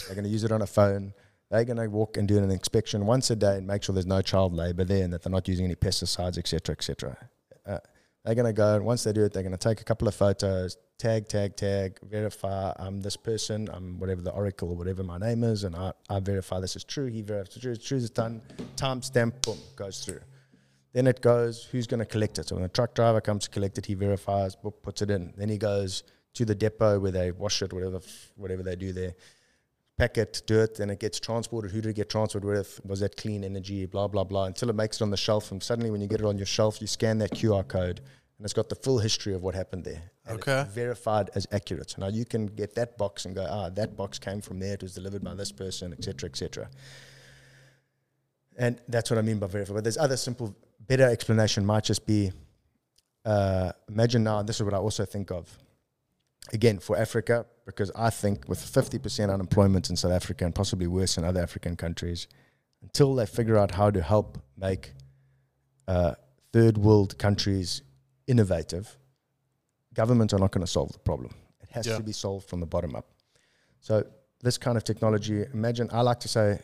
they're going to use it on a phone. They're going to walk and do an inspection once a day and make sure there's no child labor there and that they're not using any pesticides, etc., etc. Uh, they're going to go and once they do it, they're going to take a couple of photos, tag, tag, tag, verify I'm this person, I'm whatever the oracle or whatever my name is, and I, I verify this is true. He verifies true, it's true, it's done. Timestamp, boom, goes through. Then it goes, who's going to collect it? So when the truck driver comes to collect it, he verifies, puts it in. Then he goes to the depot where they wash it, whatever, whatever they do there. Pack it, do it, then it gets transported. Who did it get transported with? Was that clean energy? Blah, blah, blah, until it makes it on the shelf. And suddenly, when you get it on your shelf, you scan that QR code and it's got the full history of what happened there. okay. verified as accurate. So now you can get that box and go, ah, that box came from there. It was delivered by this person, etc., etc. And that's what I mean by verified. But there's other simple, better explanation might just be, uh, imagine now, this is what I also think of. Again, for Africa, because I think with 50% unemployment in South Africa and possibly worse in other African countries, until they figure out how to help make uh, third world countries innovative, governments are not going to solve the problem. It has yeah. to be solved from the bottom up. So this kind of technology, imagine I like to say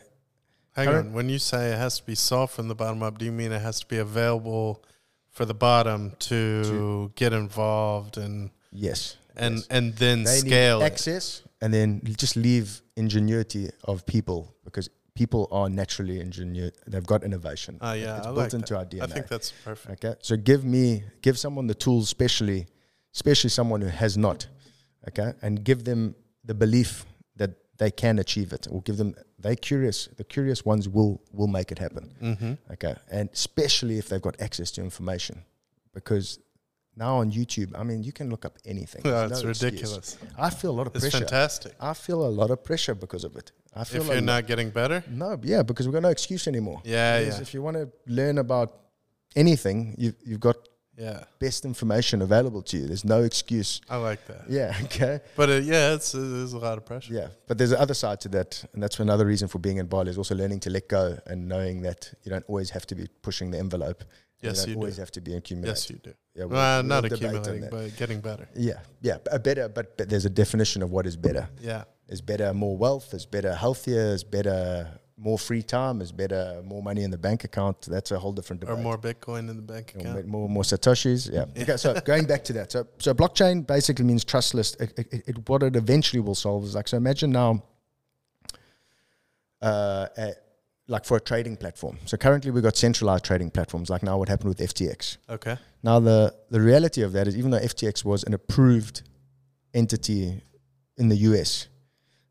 Hang on, when you say it has to be solved from the bottom up, do you mean it has to be available for the bottom to, to get involved and Yes. And yes. and then they scale access and then just leave ingenuity of people because people are naturally engineered. They've got innovation. Oh yeah, it's I built like into that. our DNA. I think that's perfect. Okay, so give me, give someone the tools, especially, especially someone who has not. Okay, and give them the belief that they can achieve it, or give them they curious. The curious ones will will make it happen. Mm-hmm. Okay, and especially if they've got access to information, because now on YouTube, I mean, you can look up anything. Yeah, it's no ridiculous. Excuse. I feel a lot of it's pressure. fantastic. I feel a lot of pressure because of it. I feel if you're not getting better, no, yeah, because we've got no excuse anymore. Yeah, because yeah. If you want to learn about anything, you've you've got yeah best information available to you. There's no excuse. I like that. Yeah. Okay. But uh, yeah, it's uh, there's a lot of pressure. Yeah, but there's the other side to that, and that's another reason for being in Bali is also learning to let go and knowing that you don't always have to be pushing the envelope. Yes, you, you always do. have to be accumulating. Yes, you do. Yeah, we'll, well, not accumulating, but getting better. Yeah, yeah, a better, but, but there's a definition of what is better. Yeah, is better more wealth, is better healthier, is better more free time, is better more money in the bank account. That's a whole different debate. Or more Bitcoin in the bank account. More more satoshis. Yeah. okay. So going back to that, so so blockchain basically means trustless. It, it, it, what it eventually will solve is like so. Imagine now. Uh, a, like for a trading platform. So currently we've got centralized trading platforms, like now what happened with FTX. Okay. Now the the reality of that is even though FTX was an approved entity in the US,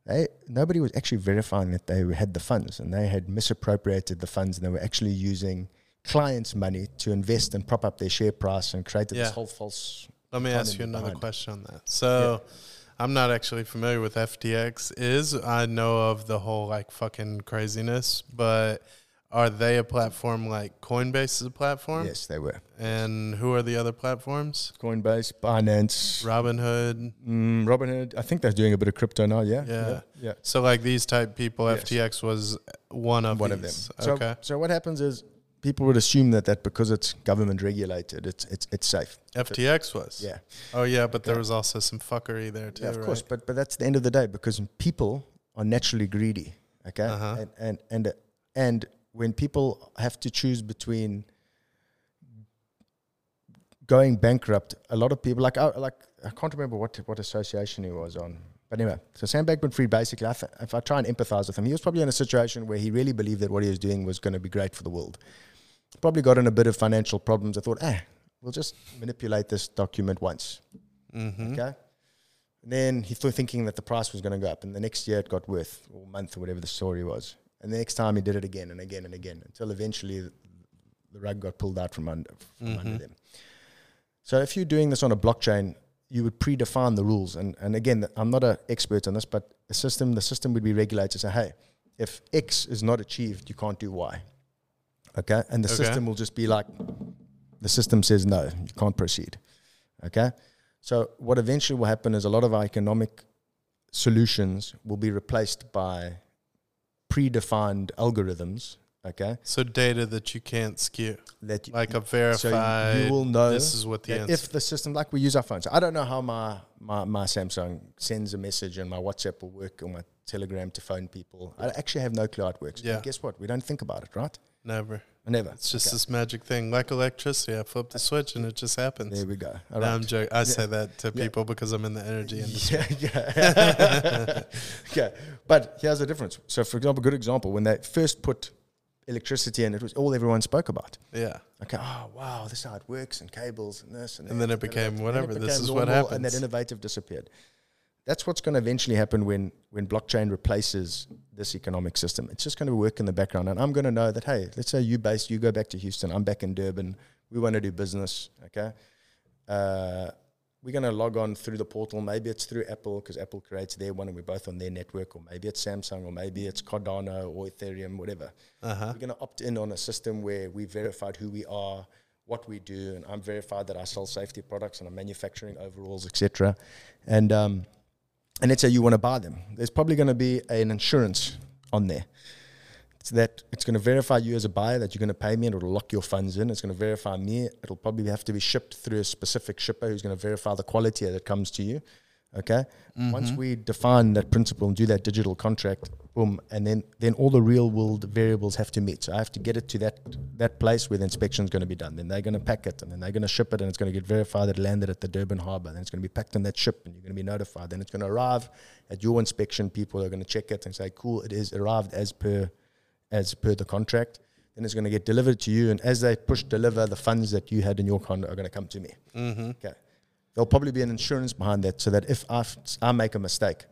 they nobody was actually verifying that they had the funds and they had misappropriated the funds and they were actually using clients' money to invest and prop up their share price and create yeah. this whole false. Let me ask you another question on that. So. Yeah I'm not actually familiar with FTX is. I know of the whole like fucking craziness, but are they a platform like Coinbase is a platform? Yes, they were. And who are the other platforms? Coinbase, Binance, Robinhood. Mm, Robinhood. I think they're doing a bit of crypto now. Yeah. Yeah. Yeah. yeah. So like these type people, yes. FTX was one of one these. of them. Okay. So, so what happens is people would assume that that because it's government regulated, it's it's it's safe. FTX was. Yeah. Oh yeah, but there was also some fuckery there too. Yeah, of right? course. But but that's the end of the day because people are naturally greedy. Okay. Uh-huh. And and and and when people have to choose between going bankrupt, a lot of people like I like I can't remember what what association he was on. But anyway, so Sam Bankman-Fried basically, I th- if I try and empathize with him, he was probably in a situation where he really believed that what he was doing was going to be great for the world probably got in a bit of financial problems. I thought, ah, we'll just manipulate this document once. Mm-hmm. Okay. And then he thought thinking that the price was going to go up, and the next year it got worth, or month, or whatever the story was. And the next time he did it again and again and again until eventually the, rug got pulled out from under from under Mhm. them. So if you're doing this on a blockchain, you would predefine the rules. And and again, I'm not an expert on this, but the system the system would be regulated to say, hey, if X is not achieved, you can't do Y. Okay, and the Okay. system will just be like, the system says no, you can't proceed. Okay, so what eventually will happen is a lot of our economic solutions will be replaced by predefined algorithms. Okay, So data that you can't skew, that you, like a verified. so you will know this is what the answer. if the system, like we use our phones, I don't know how my, my, my Samsung sends a message and my WhatsApp will work or my Telegram to phone people. I actually have no clue how it works. Yeah. But guess what? We don't think about it, right? Never. Never. It's just Okay. this magic thing, like electricity. I flip the uh, switch and it just happens. There we go. All No, right. I'm joking. I say that to Yeah. people because I'm in the energy industry. Yeah, yeah. okay, but here's the difference. So, for example, good example when they first put electricity in, it was all everyone spoke about. Yeah. Okay, oh wow, this is how it works, and cables, and this, and, And that, then it became whatever, it this became is what normal, and that innovative disappeared. That's what's going to eventually happen when when blockchain replaces this economic system. It's just going to work in the background, and I'm going to know that hey, let's say you base, you go back to Houston, I'm back in Durban, we want to do business. Okay, uh, we're going to log on through the portal. Maybe it's through Apple because Apple creates their one, and we're both on their network, or maybe it's Samsung, or maybe it's Cardano or Ethereum, whatever. Uh huh. We're going to opt in on a system where we verified who we are, what we do, and I'm verified that I sell safety products and I'm manufacturing overalls, etc. And um, and let's say you want to buy them. There's probably going to be an insurance on there. It's that it's going to verify you as a buyer that you're going to pay me and it'll lock your funds in. It's going to verify me. It'll probably have to be shipped through a specific shipper who's going to verify the quality that comes to you. Okay. Once we define that principle and do that digital contract, boom, and then then all the real world variables have to meet. So I have to get it to that that place where the inspection is going to be done. Then they're going to pack it, and then they're going to ship it, and it's going to get verified that it landed at the Durban harbour. Then it's going to be packed in that ship, and you're going to be notified. Then it's going to arrive at your inspection. People are going to check it and say, "Cool, it is arrived as per as per the contract." Then it's going to get delivered to you, and as they push deliver, the funds that you had in your condo are going to come to me. Mm-hmm. Okay. There'll probably be an insurance behind that so that if I, make a mistake,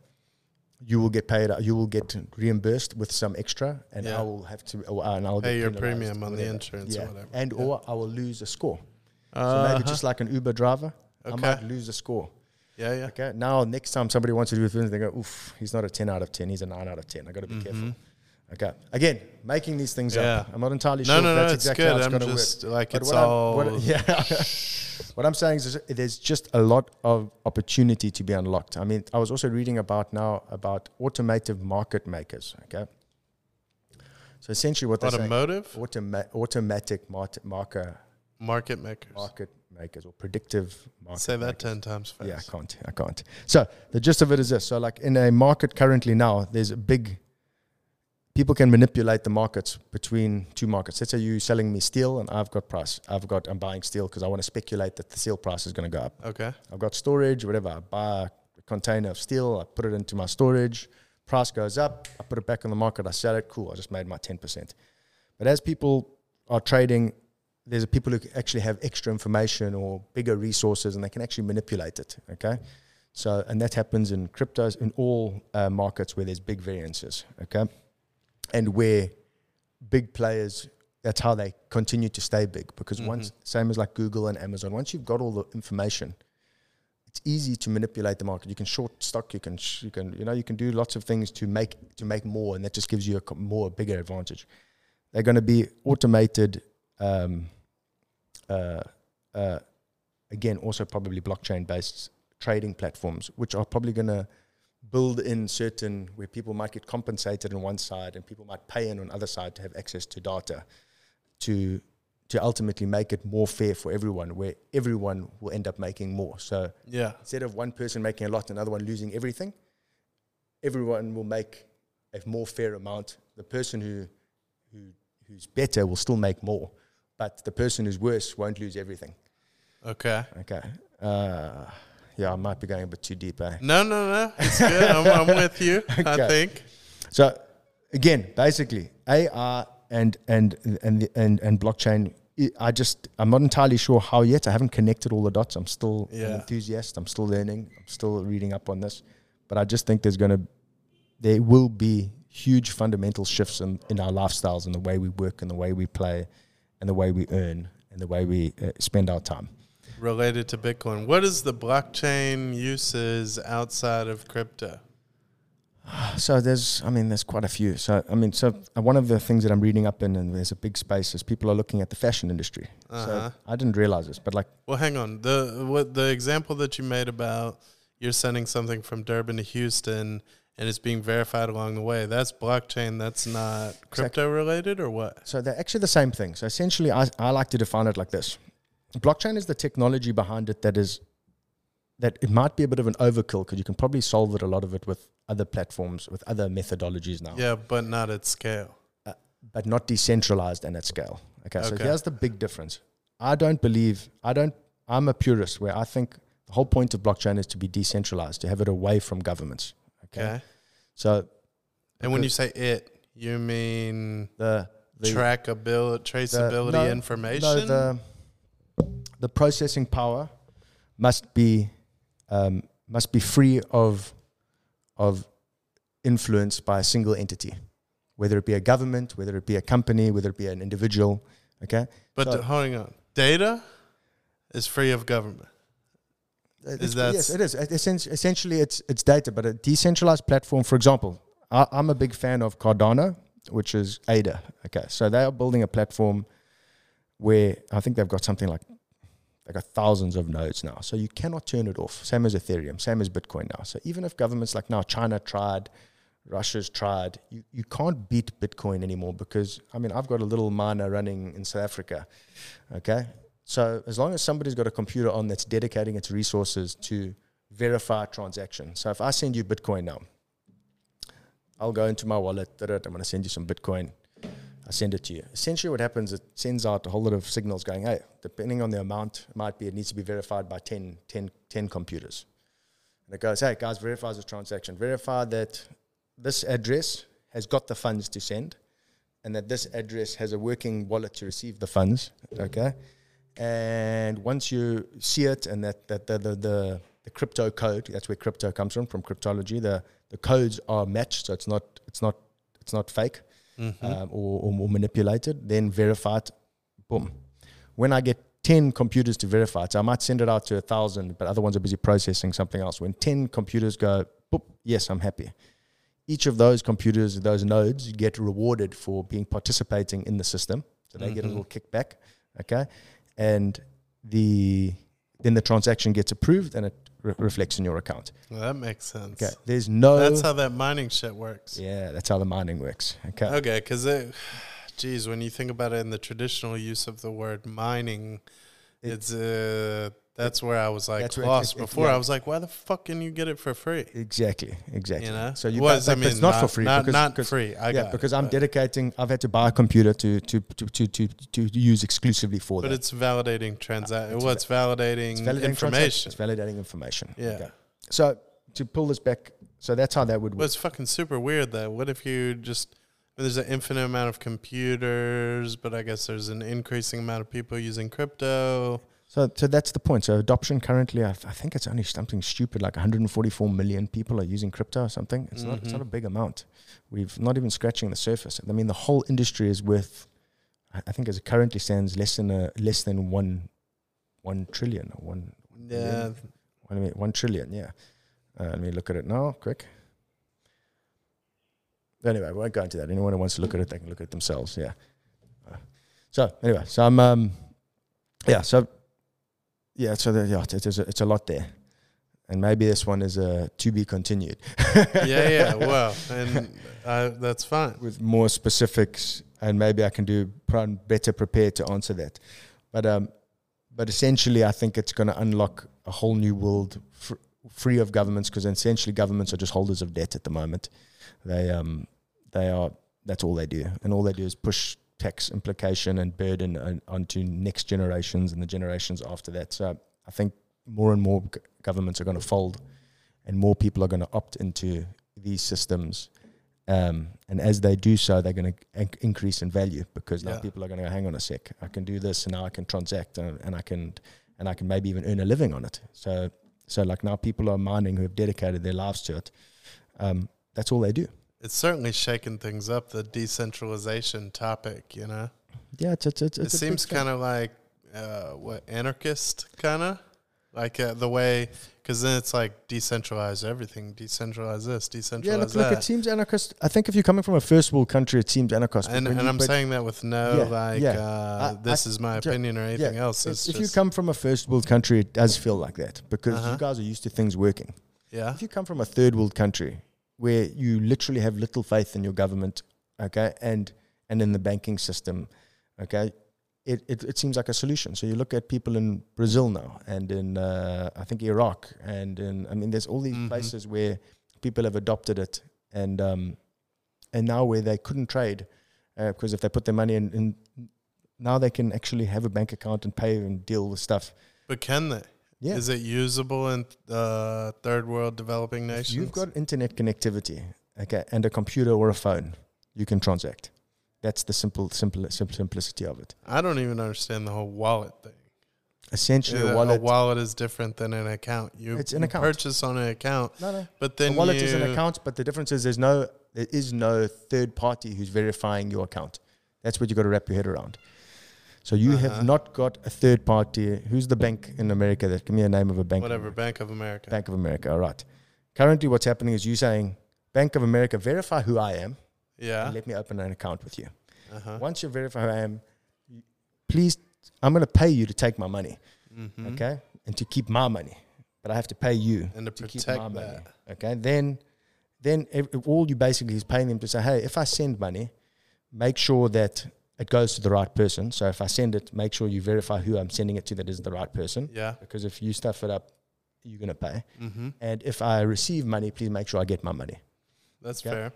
you will get paid, you will get reimbursed with some extra, and Yeah. I will have to, or, and I'll Pay your premium on the insurance or Yeah. whatever. And Yeah. or I will lose a score. So Uh-huh. maybe just like an Uber driver, I might lose a score. yeah, yeah. Okay. Now, next time somebody wants to do business, they go, oof, he's not a 10 out of 10, he's a 9 out of 10. I got to be careful. Okay. Again, making these things up. Mm-hmm. I'm not entirely No, sure no, that's exactly good. how it's going to work. like But it's what I'm- all. what- yeah. what I'm saying is, there's just a lot of opportunity to be unlocked. I mean, I was also reading about now about automotive market makers. Okay, so essentially, what they're saying, Automotive automa- automatic mart- marker market makers. market makers or predictive market. Say that makers. ten times fast. Yeah, I can't. I can't. So the gist of it is this: so like in a market currently now, there's a big. People can manipulate the markets between two markets. Let's say you're selling me steel, and I've got price. I've got. I'm buying steel because I want to speculate that the steel price is going to go up. Okay. I've got storage, whatever. I buy a container of steel. I put it into my storage. Price goes up. I put it back on the market. I sell it. Cool. I just made my ten percent. But as people are trading, there's people who actually have extra information or bigger resources, and they can actually manipulate it. Okay. So, and that happens in cryptos in all uh, markets where there's big variances. Okay. And where big players, that's how they continue to stay big because once, same as like Google and Amazon, once you've got all the information, it's easy to manipulate the market. You can short stock, you can, sh- you can, you know, you can do lots of things to make to make more, and that just gives you a more bigger advantage. They're going to be automated, um, uh, uh, again, also probably blockchain based trading platforms, which are probably going to build in certain where people might get compensated on one side and people might pay in on the other side to have access to data to to ultimately make it more fair for everyone where everyone will end up making more so Yeah. instead of one person making a lot and another one losing everything everyone will make a more fair amount the person who who who's better will still make more but the person who's worse won't lose everything Okay. okay uh, yeah i might be going a bit too deep eh? No, no, no. It's good. I'm, I'm with you. I think. So again, basically AI and and and and, and blockchain I just I'm not entirely sure how yet. I haven't connected all the dots. I'm still an enthusiast. I'm still learning. I'm still reading up on this. But I just think there's going to there will be huge fundamental shifts in, in our lifestyles and the way we work and the way we play and the way we earn and the way we uh, spend our time. Related to Bitcoin, what is the blockchain uses outside of crypto? So there's, I mean, there's quite a few. So I mean, so uh, one of the things that I'm reading up in, and there's a big space, is people are looking at the fashion industry. Uh-huh. So I didn't realize this, but like, Well, hang on. The what the example that you made about you're sending something from Durban to Houston and it's being verified along the way. That's blockchain. That's not crypto related or what? so they're actually the same thing. So essentially, I, I like to define it like this: blockchain is the technology behind it that is that it might be a bit of an overkill because you can probably solve it a lot of it with other platforms with other methodologies now. Yeah, but not at scale. Uh, but not decentralized and at scale. Okay, so Okay. here's the big difference. I don't believe, I don't, I'm a purist where I think the whole point of blockchain is to be decentralized, to have it away from governments. Okay. Okay. So And when you say it, you mean the, the trackability, traceability no, information? No, the, the processing power must be, um, must be free of, of influence by a single entity, whether it be a government, whether it be a company, whether it be an individual. Okay. but so- holding on, data is free of government. It's- that yes, it is. Essentially, it's it's data, but a decentralized platform. For example, I, I'm a big fan of Cardano, which is ADA. Okay, so they are building a platform where I think they've got something like they got thousands of nodes now. So you cannot turn it off. Same as Ethereum, same as Bitcoin now. So even if governments like now China tried, Russia's tried, you, you can't beat Bitcoin anymore because I mean I've got a little miner running in South Africa. Okay. So as long as somebody's got a computer on that's dedicating its resources to verify a transaction. So if I send you Bitcoin now, I'll go into my wallet, I'm going to send you some Bitcoin. I send it to you. Essentially, what happens, it sends out a whole lot of signals going, hey, depending on the amount, it might be, it needs to be verified by 10, 10, 10 computers. And it goes, hey, guys, verify this transaction. Verify that this address has got the funds to send and that this address has a working wallet to receive the funds. Okay. And once you see it and that, that the, the, the, the crypto code, that's where crypto comes from, from cryptology, the, the codes are matched, so it's not, it's not, it's not fake Mm-hmm. um, or, or, or manipulated, then verify it, boom. When I get 10 computers to verify it, so I might send it out to a thousand, but other ones are busy processing something else. When 10 computers go, boop, yes, I'm happy. Each of those computers, those nodes, get rewarded for being participating in the system. So they get a Mhm. little kickback, okay? And the then the transaction gets approved and it re- reflects in your account. Well, that makes sense. Okay. There's no That's how that mining shit works. Yeah, that's how the mining works. Okay. Okay, because it, geez, when you think about it in the traditional use of the word mining, It- it's uh, that's where I was like That's lost it- it- before. yeah. I was like, why the fuck can you get it for free? Exactly, exactly. You know, So you was but- I mean it's not, not for free not, because, not because- free. I yeah, got because it, I'm dedicating. I've had to buy a computer to to to to to, to, use exclusively for But that. But it's validating transaction. Uh, it's Well, it's validating, It's validating information. It's validating information. Yeah. Okay. So to pull this back, so that's how that would Well, work. it's fucking super weird though. What if you just there's an infinite amount of computers, but I guess there's an increasing amount of people using crypto. So so that's the point. So adoption currently, I, I think it's only something stupid like 144 million people are using crypto or something. It's not it's not a Mhm. big amount. We've not even scratching the surface. I mean, the whole industry is worth. I I think as it currently stands, less than a less than one one trillion. One, yeah. One, one trillion, yeah. Uh, let me look at it now, quick. Anyway, we won't go into that. Anyone who wants to look at it, they can look at it themselves. Yeah. Uh, so anyway, so I'm, um, yeah, so yeah, so the, yeah, it's, it's, a, it's a lot there, and maybe this one is uh, to be continued. yeah, yeah. Well, and uh, that's fine. with more specifics, and maybe I can do better prepared to answer that. But um, but essentially, I think it's going to unlock a whole new world fr- free of governments, because essentially governments are just holders of debt at the moment. They um they are that's all they do, and all they do is push tax implication and burden on, onto next generations and the generations after that. So I think more and more g- governments are going to fold, and more people are going to opt into these systems Um, and as they do so, they're going to increase in value because now Yeah. people are going to go, hang on a sec, I can do this, and now I can transact, and, and I can, and I can maybe even earn a living on it. So, so like now people are mining who have dedicated their lives to it. Um, that's all they do. It's certainly shaking things up. The decentralization topic, you know, Yeah, it's it's it's. it seems kind of like uh, what anarchist kind of like uh, the way because then it's like decentralize everything, decentralize this, decentralize that. Yeah, look, look, it seems anarchist. I think if you're coming from a first world country, it seems anarchist. and, and I'm saying that with no Yeah, like yeah. uh, I- this I- is my opinion or anything else. if, It's if you come from a first world country, it does feel like that because Uh-huh. you guys are used to things working. yeah, If you come from a third world country where you literally have little faith in your government, okay, and and in the banking system, okay, it, it, it seems like a solution. So you look at people in Brazil now, and in uh, I think Iraq, and in I mean, there's all these Mhm. places where people have adopted it, and um, and now where they couldn't trade because if they put their money in, in, now they can actually have a bank account and pay and deal with stuff. but can they? Yeah. Is it usable in uh, third world developing If nations? you've got internet connectivity, okay, and a computer or a phone, you can transact. That's the simple, simple, simple simplicity of it. I don't even understand the whole wallet thing. Essentially, Yeah, a wallet. a wallet is different than an account. You, It's an account. purchase on an account, no, no. but A then wallet you, is an account, but the difference is there's no, there is no third party who's verifying your account. That's what you got to wrap your head around. So you Uh-huh. have not got a third party. Who's the bank in America? That give me a name of a bank. Whatever, Bank of America. Bank of America. All right. Currently, what's happening is you saying, Bank of America, verify who I am, Yeah. and let me open an account with you. Uh-huh. Once you verify who I am, please, I'm going to pay you to take my money, Mhm. okay, and to keep my money, but I have to pay you And to to keep protect my money, okay. Then, then ev- all you basically is paying them to say, hey, if I send money, make sure that it goes to the right person. So if I send it, make sure you verify who I'm sending it to that is the right person, Yeah. because if you stuff it up, you're going to pay. Mm-hmm. And if I receive money, please make sure I get my money. That's Okay. fair.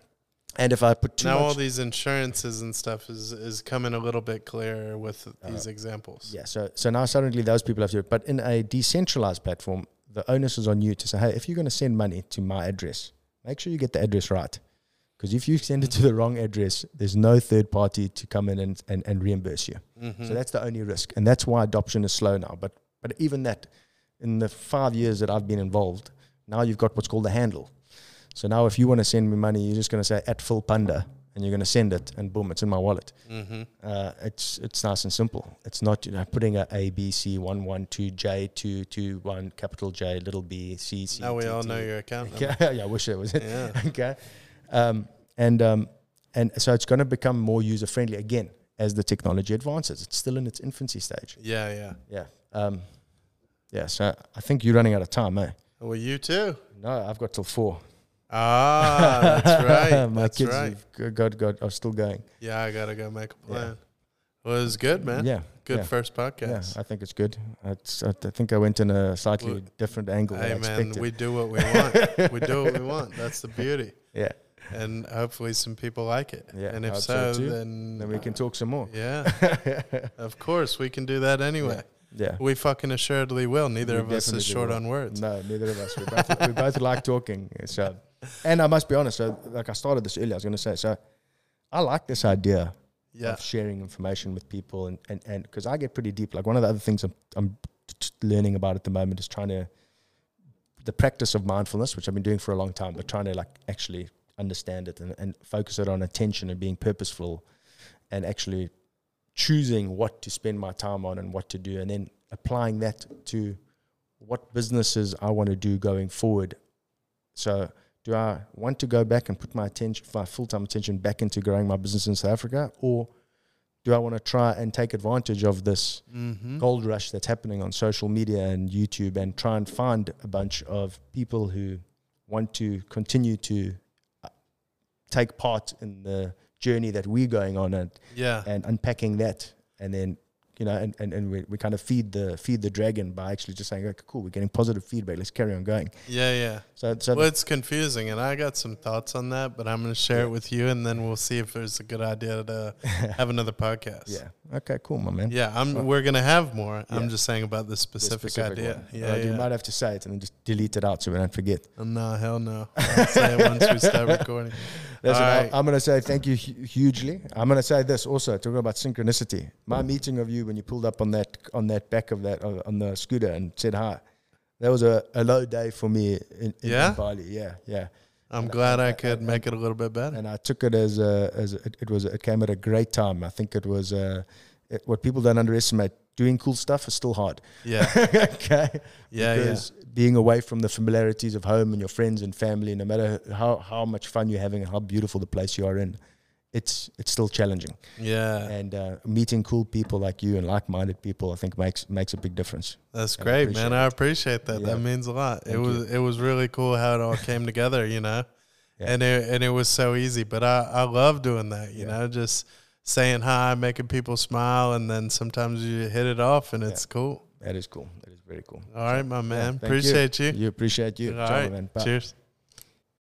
And if I put too now all these insurances and stuff is is coming a little bit clearer with Uh, these examples. Yeah, so so now suddenly those people have to. But in a decentralized platform, the onus is on you to say, hey, if you're going to send money to my address, make sure you get the address right. Because if you send it to the wrong address, there's no third party to come in and, and, and reimburse you. Mm-hmm. So that's the only risk, and that's why adoption is slow now. But but even that, in the five years that I've been involved, now you've got what's called a handle. So now if you want to send me money, you're just going to say at fullphanda, and you're going to send it, and boom, it's in my wallet mm-hmm. uh, it's it's nice and simple. It's not you know, putting a A B C one one two J two two one capital J little B C C. Now we T, all T. know your account number. Yeah, I wish it was it. Yeah. okay, um, and um, and so it's going to become more user friendly again as the technology advances. It's still in its infancy stage. Yeah, yeah. Yeah, um, yeah. So I think you're running out of time, eh? Well, you too. No, I've got till four. Ah, that's right. My that's kids right. have got got are still going. Yeah, I gotta go make a Yeah. plan. Well, it was good, man. Yeah, Good yeah. first Yeah, podcast. I think it's good. It's, I think I went in a slightly Well, different angle than Hey, man, we do what we want. we do what we want. That's the beauty. yeah, And hopefully some people like it. Yeah, and if so so, then then we can uh, talk some more. Yeah, of course we can do that anyway. Yeah. We fucking assuredly will. Neither We of us is short will. on words. No, neither of us. We both, we both like talking. So, and I must be honest. So, like I started this earlier, I was going to say. So, I like this idea Yeah. of sharing information with people, and and and because I get pretty deep. Like one of the other things I'm I'm learning about at the moment is trying to the practice of mindfulness, which I've been doing for a long time, but trying to like actually understand it and, and focus it on attention and being purposeful, and actually choosing what to spend my time on and what to do, and then applying that to what businesses I want to do going forward. So, do I want to go back and put my attention, my full time attention, back into growing my business in South Africa, or do I want to try and take advantage of this Mm-hmm. gold rush that's happening on social media and YouTube and try and find a bunch of people who want to continue to take part in the journey that we're going on and, Yeah. and unpacking that and then you know and, and, and we, we kind of feed the feed the dragon by actually just saying okay cool we're getting positive feedback let's carry on going Yeah, yeah. so so Well, it's confusing, and I got some thoughts on that, but I'm going to share it with you, and then we'll see if there's a good idea to have another podcast. yeah okay cool my man Yeah, I'm. We're gonna have more. I'm just saying about The specific, specific idea. one. Yeah, Uh, yeah. you might have to say it and then just delete it out so we don't forget Oh, no, hell no. I'll say it once we start recording. Listen, right. I'm going to say thank you hugely. I'm going to say this also, talking about synchronicity. My meeting of you when you pulled up on that on that back of that uh, on the scooter and said hi, that was a, a low day for me in, in, Yeah? in Bali. Yeah, yeah. I'm glad I could make it a little bit better. And I took it as a, as a, it, was it came at a great time. I think it was uh, it, what people don't underestimate. Doing cool stuff is still hard. Yeah, okay. yeah, yeah. because being away from the familiarities of home and your friends and family, no matter how, how much fun you're having and how beautiful the place you are in, it's it's still challenging. Yeah, And uh, meeting cool people like you and like-minded people, I think makes makes a big difference. that's I great, appreciate man. I appreciate that. Yeah. That means a lot. it Thank was it was really cool how it all came together, you know. Yeah. And it and it was so easy. But I I love doing that, you Yeah. know, just saying hi, making people smile, and then sometimes you hit it off, and it's cool. That is cool. That is very cool. All right, my man. thank you. Appreciate you. You appreciate you. All Ciao, right. man. Cheers.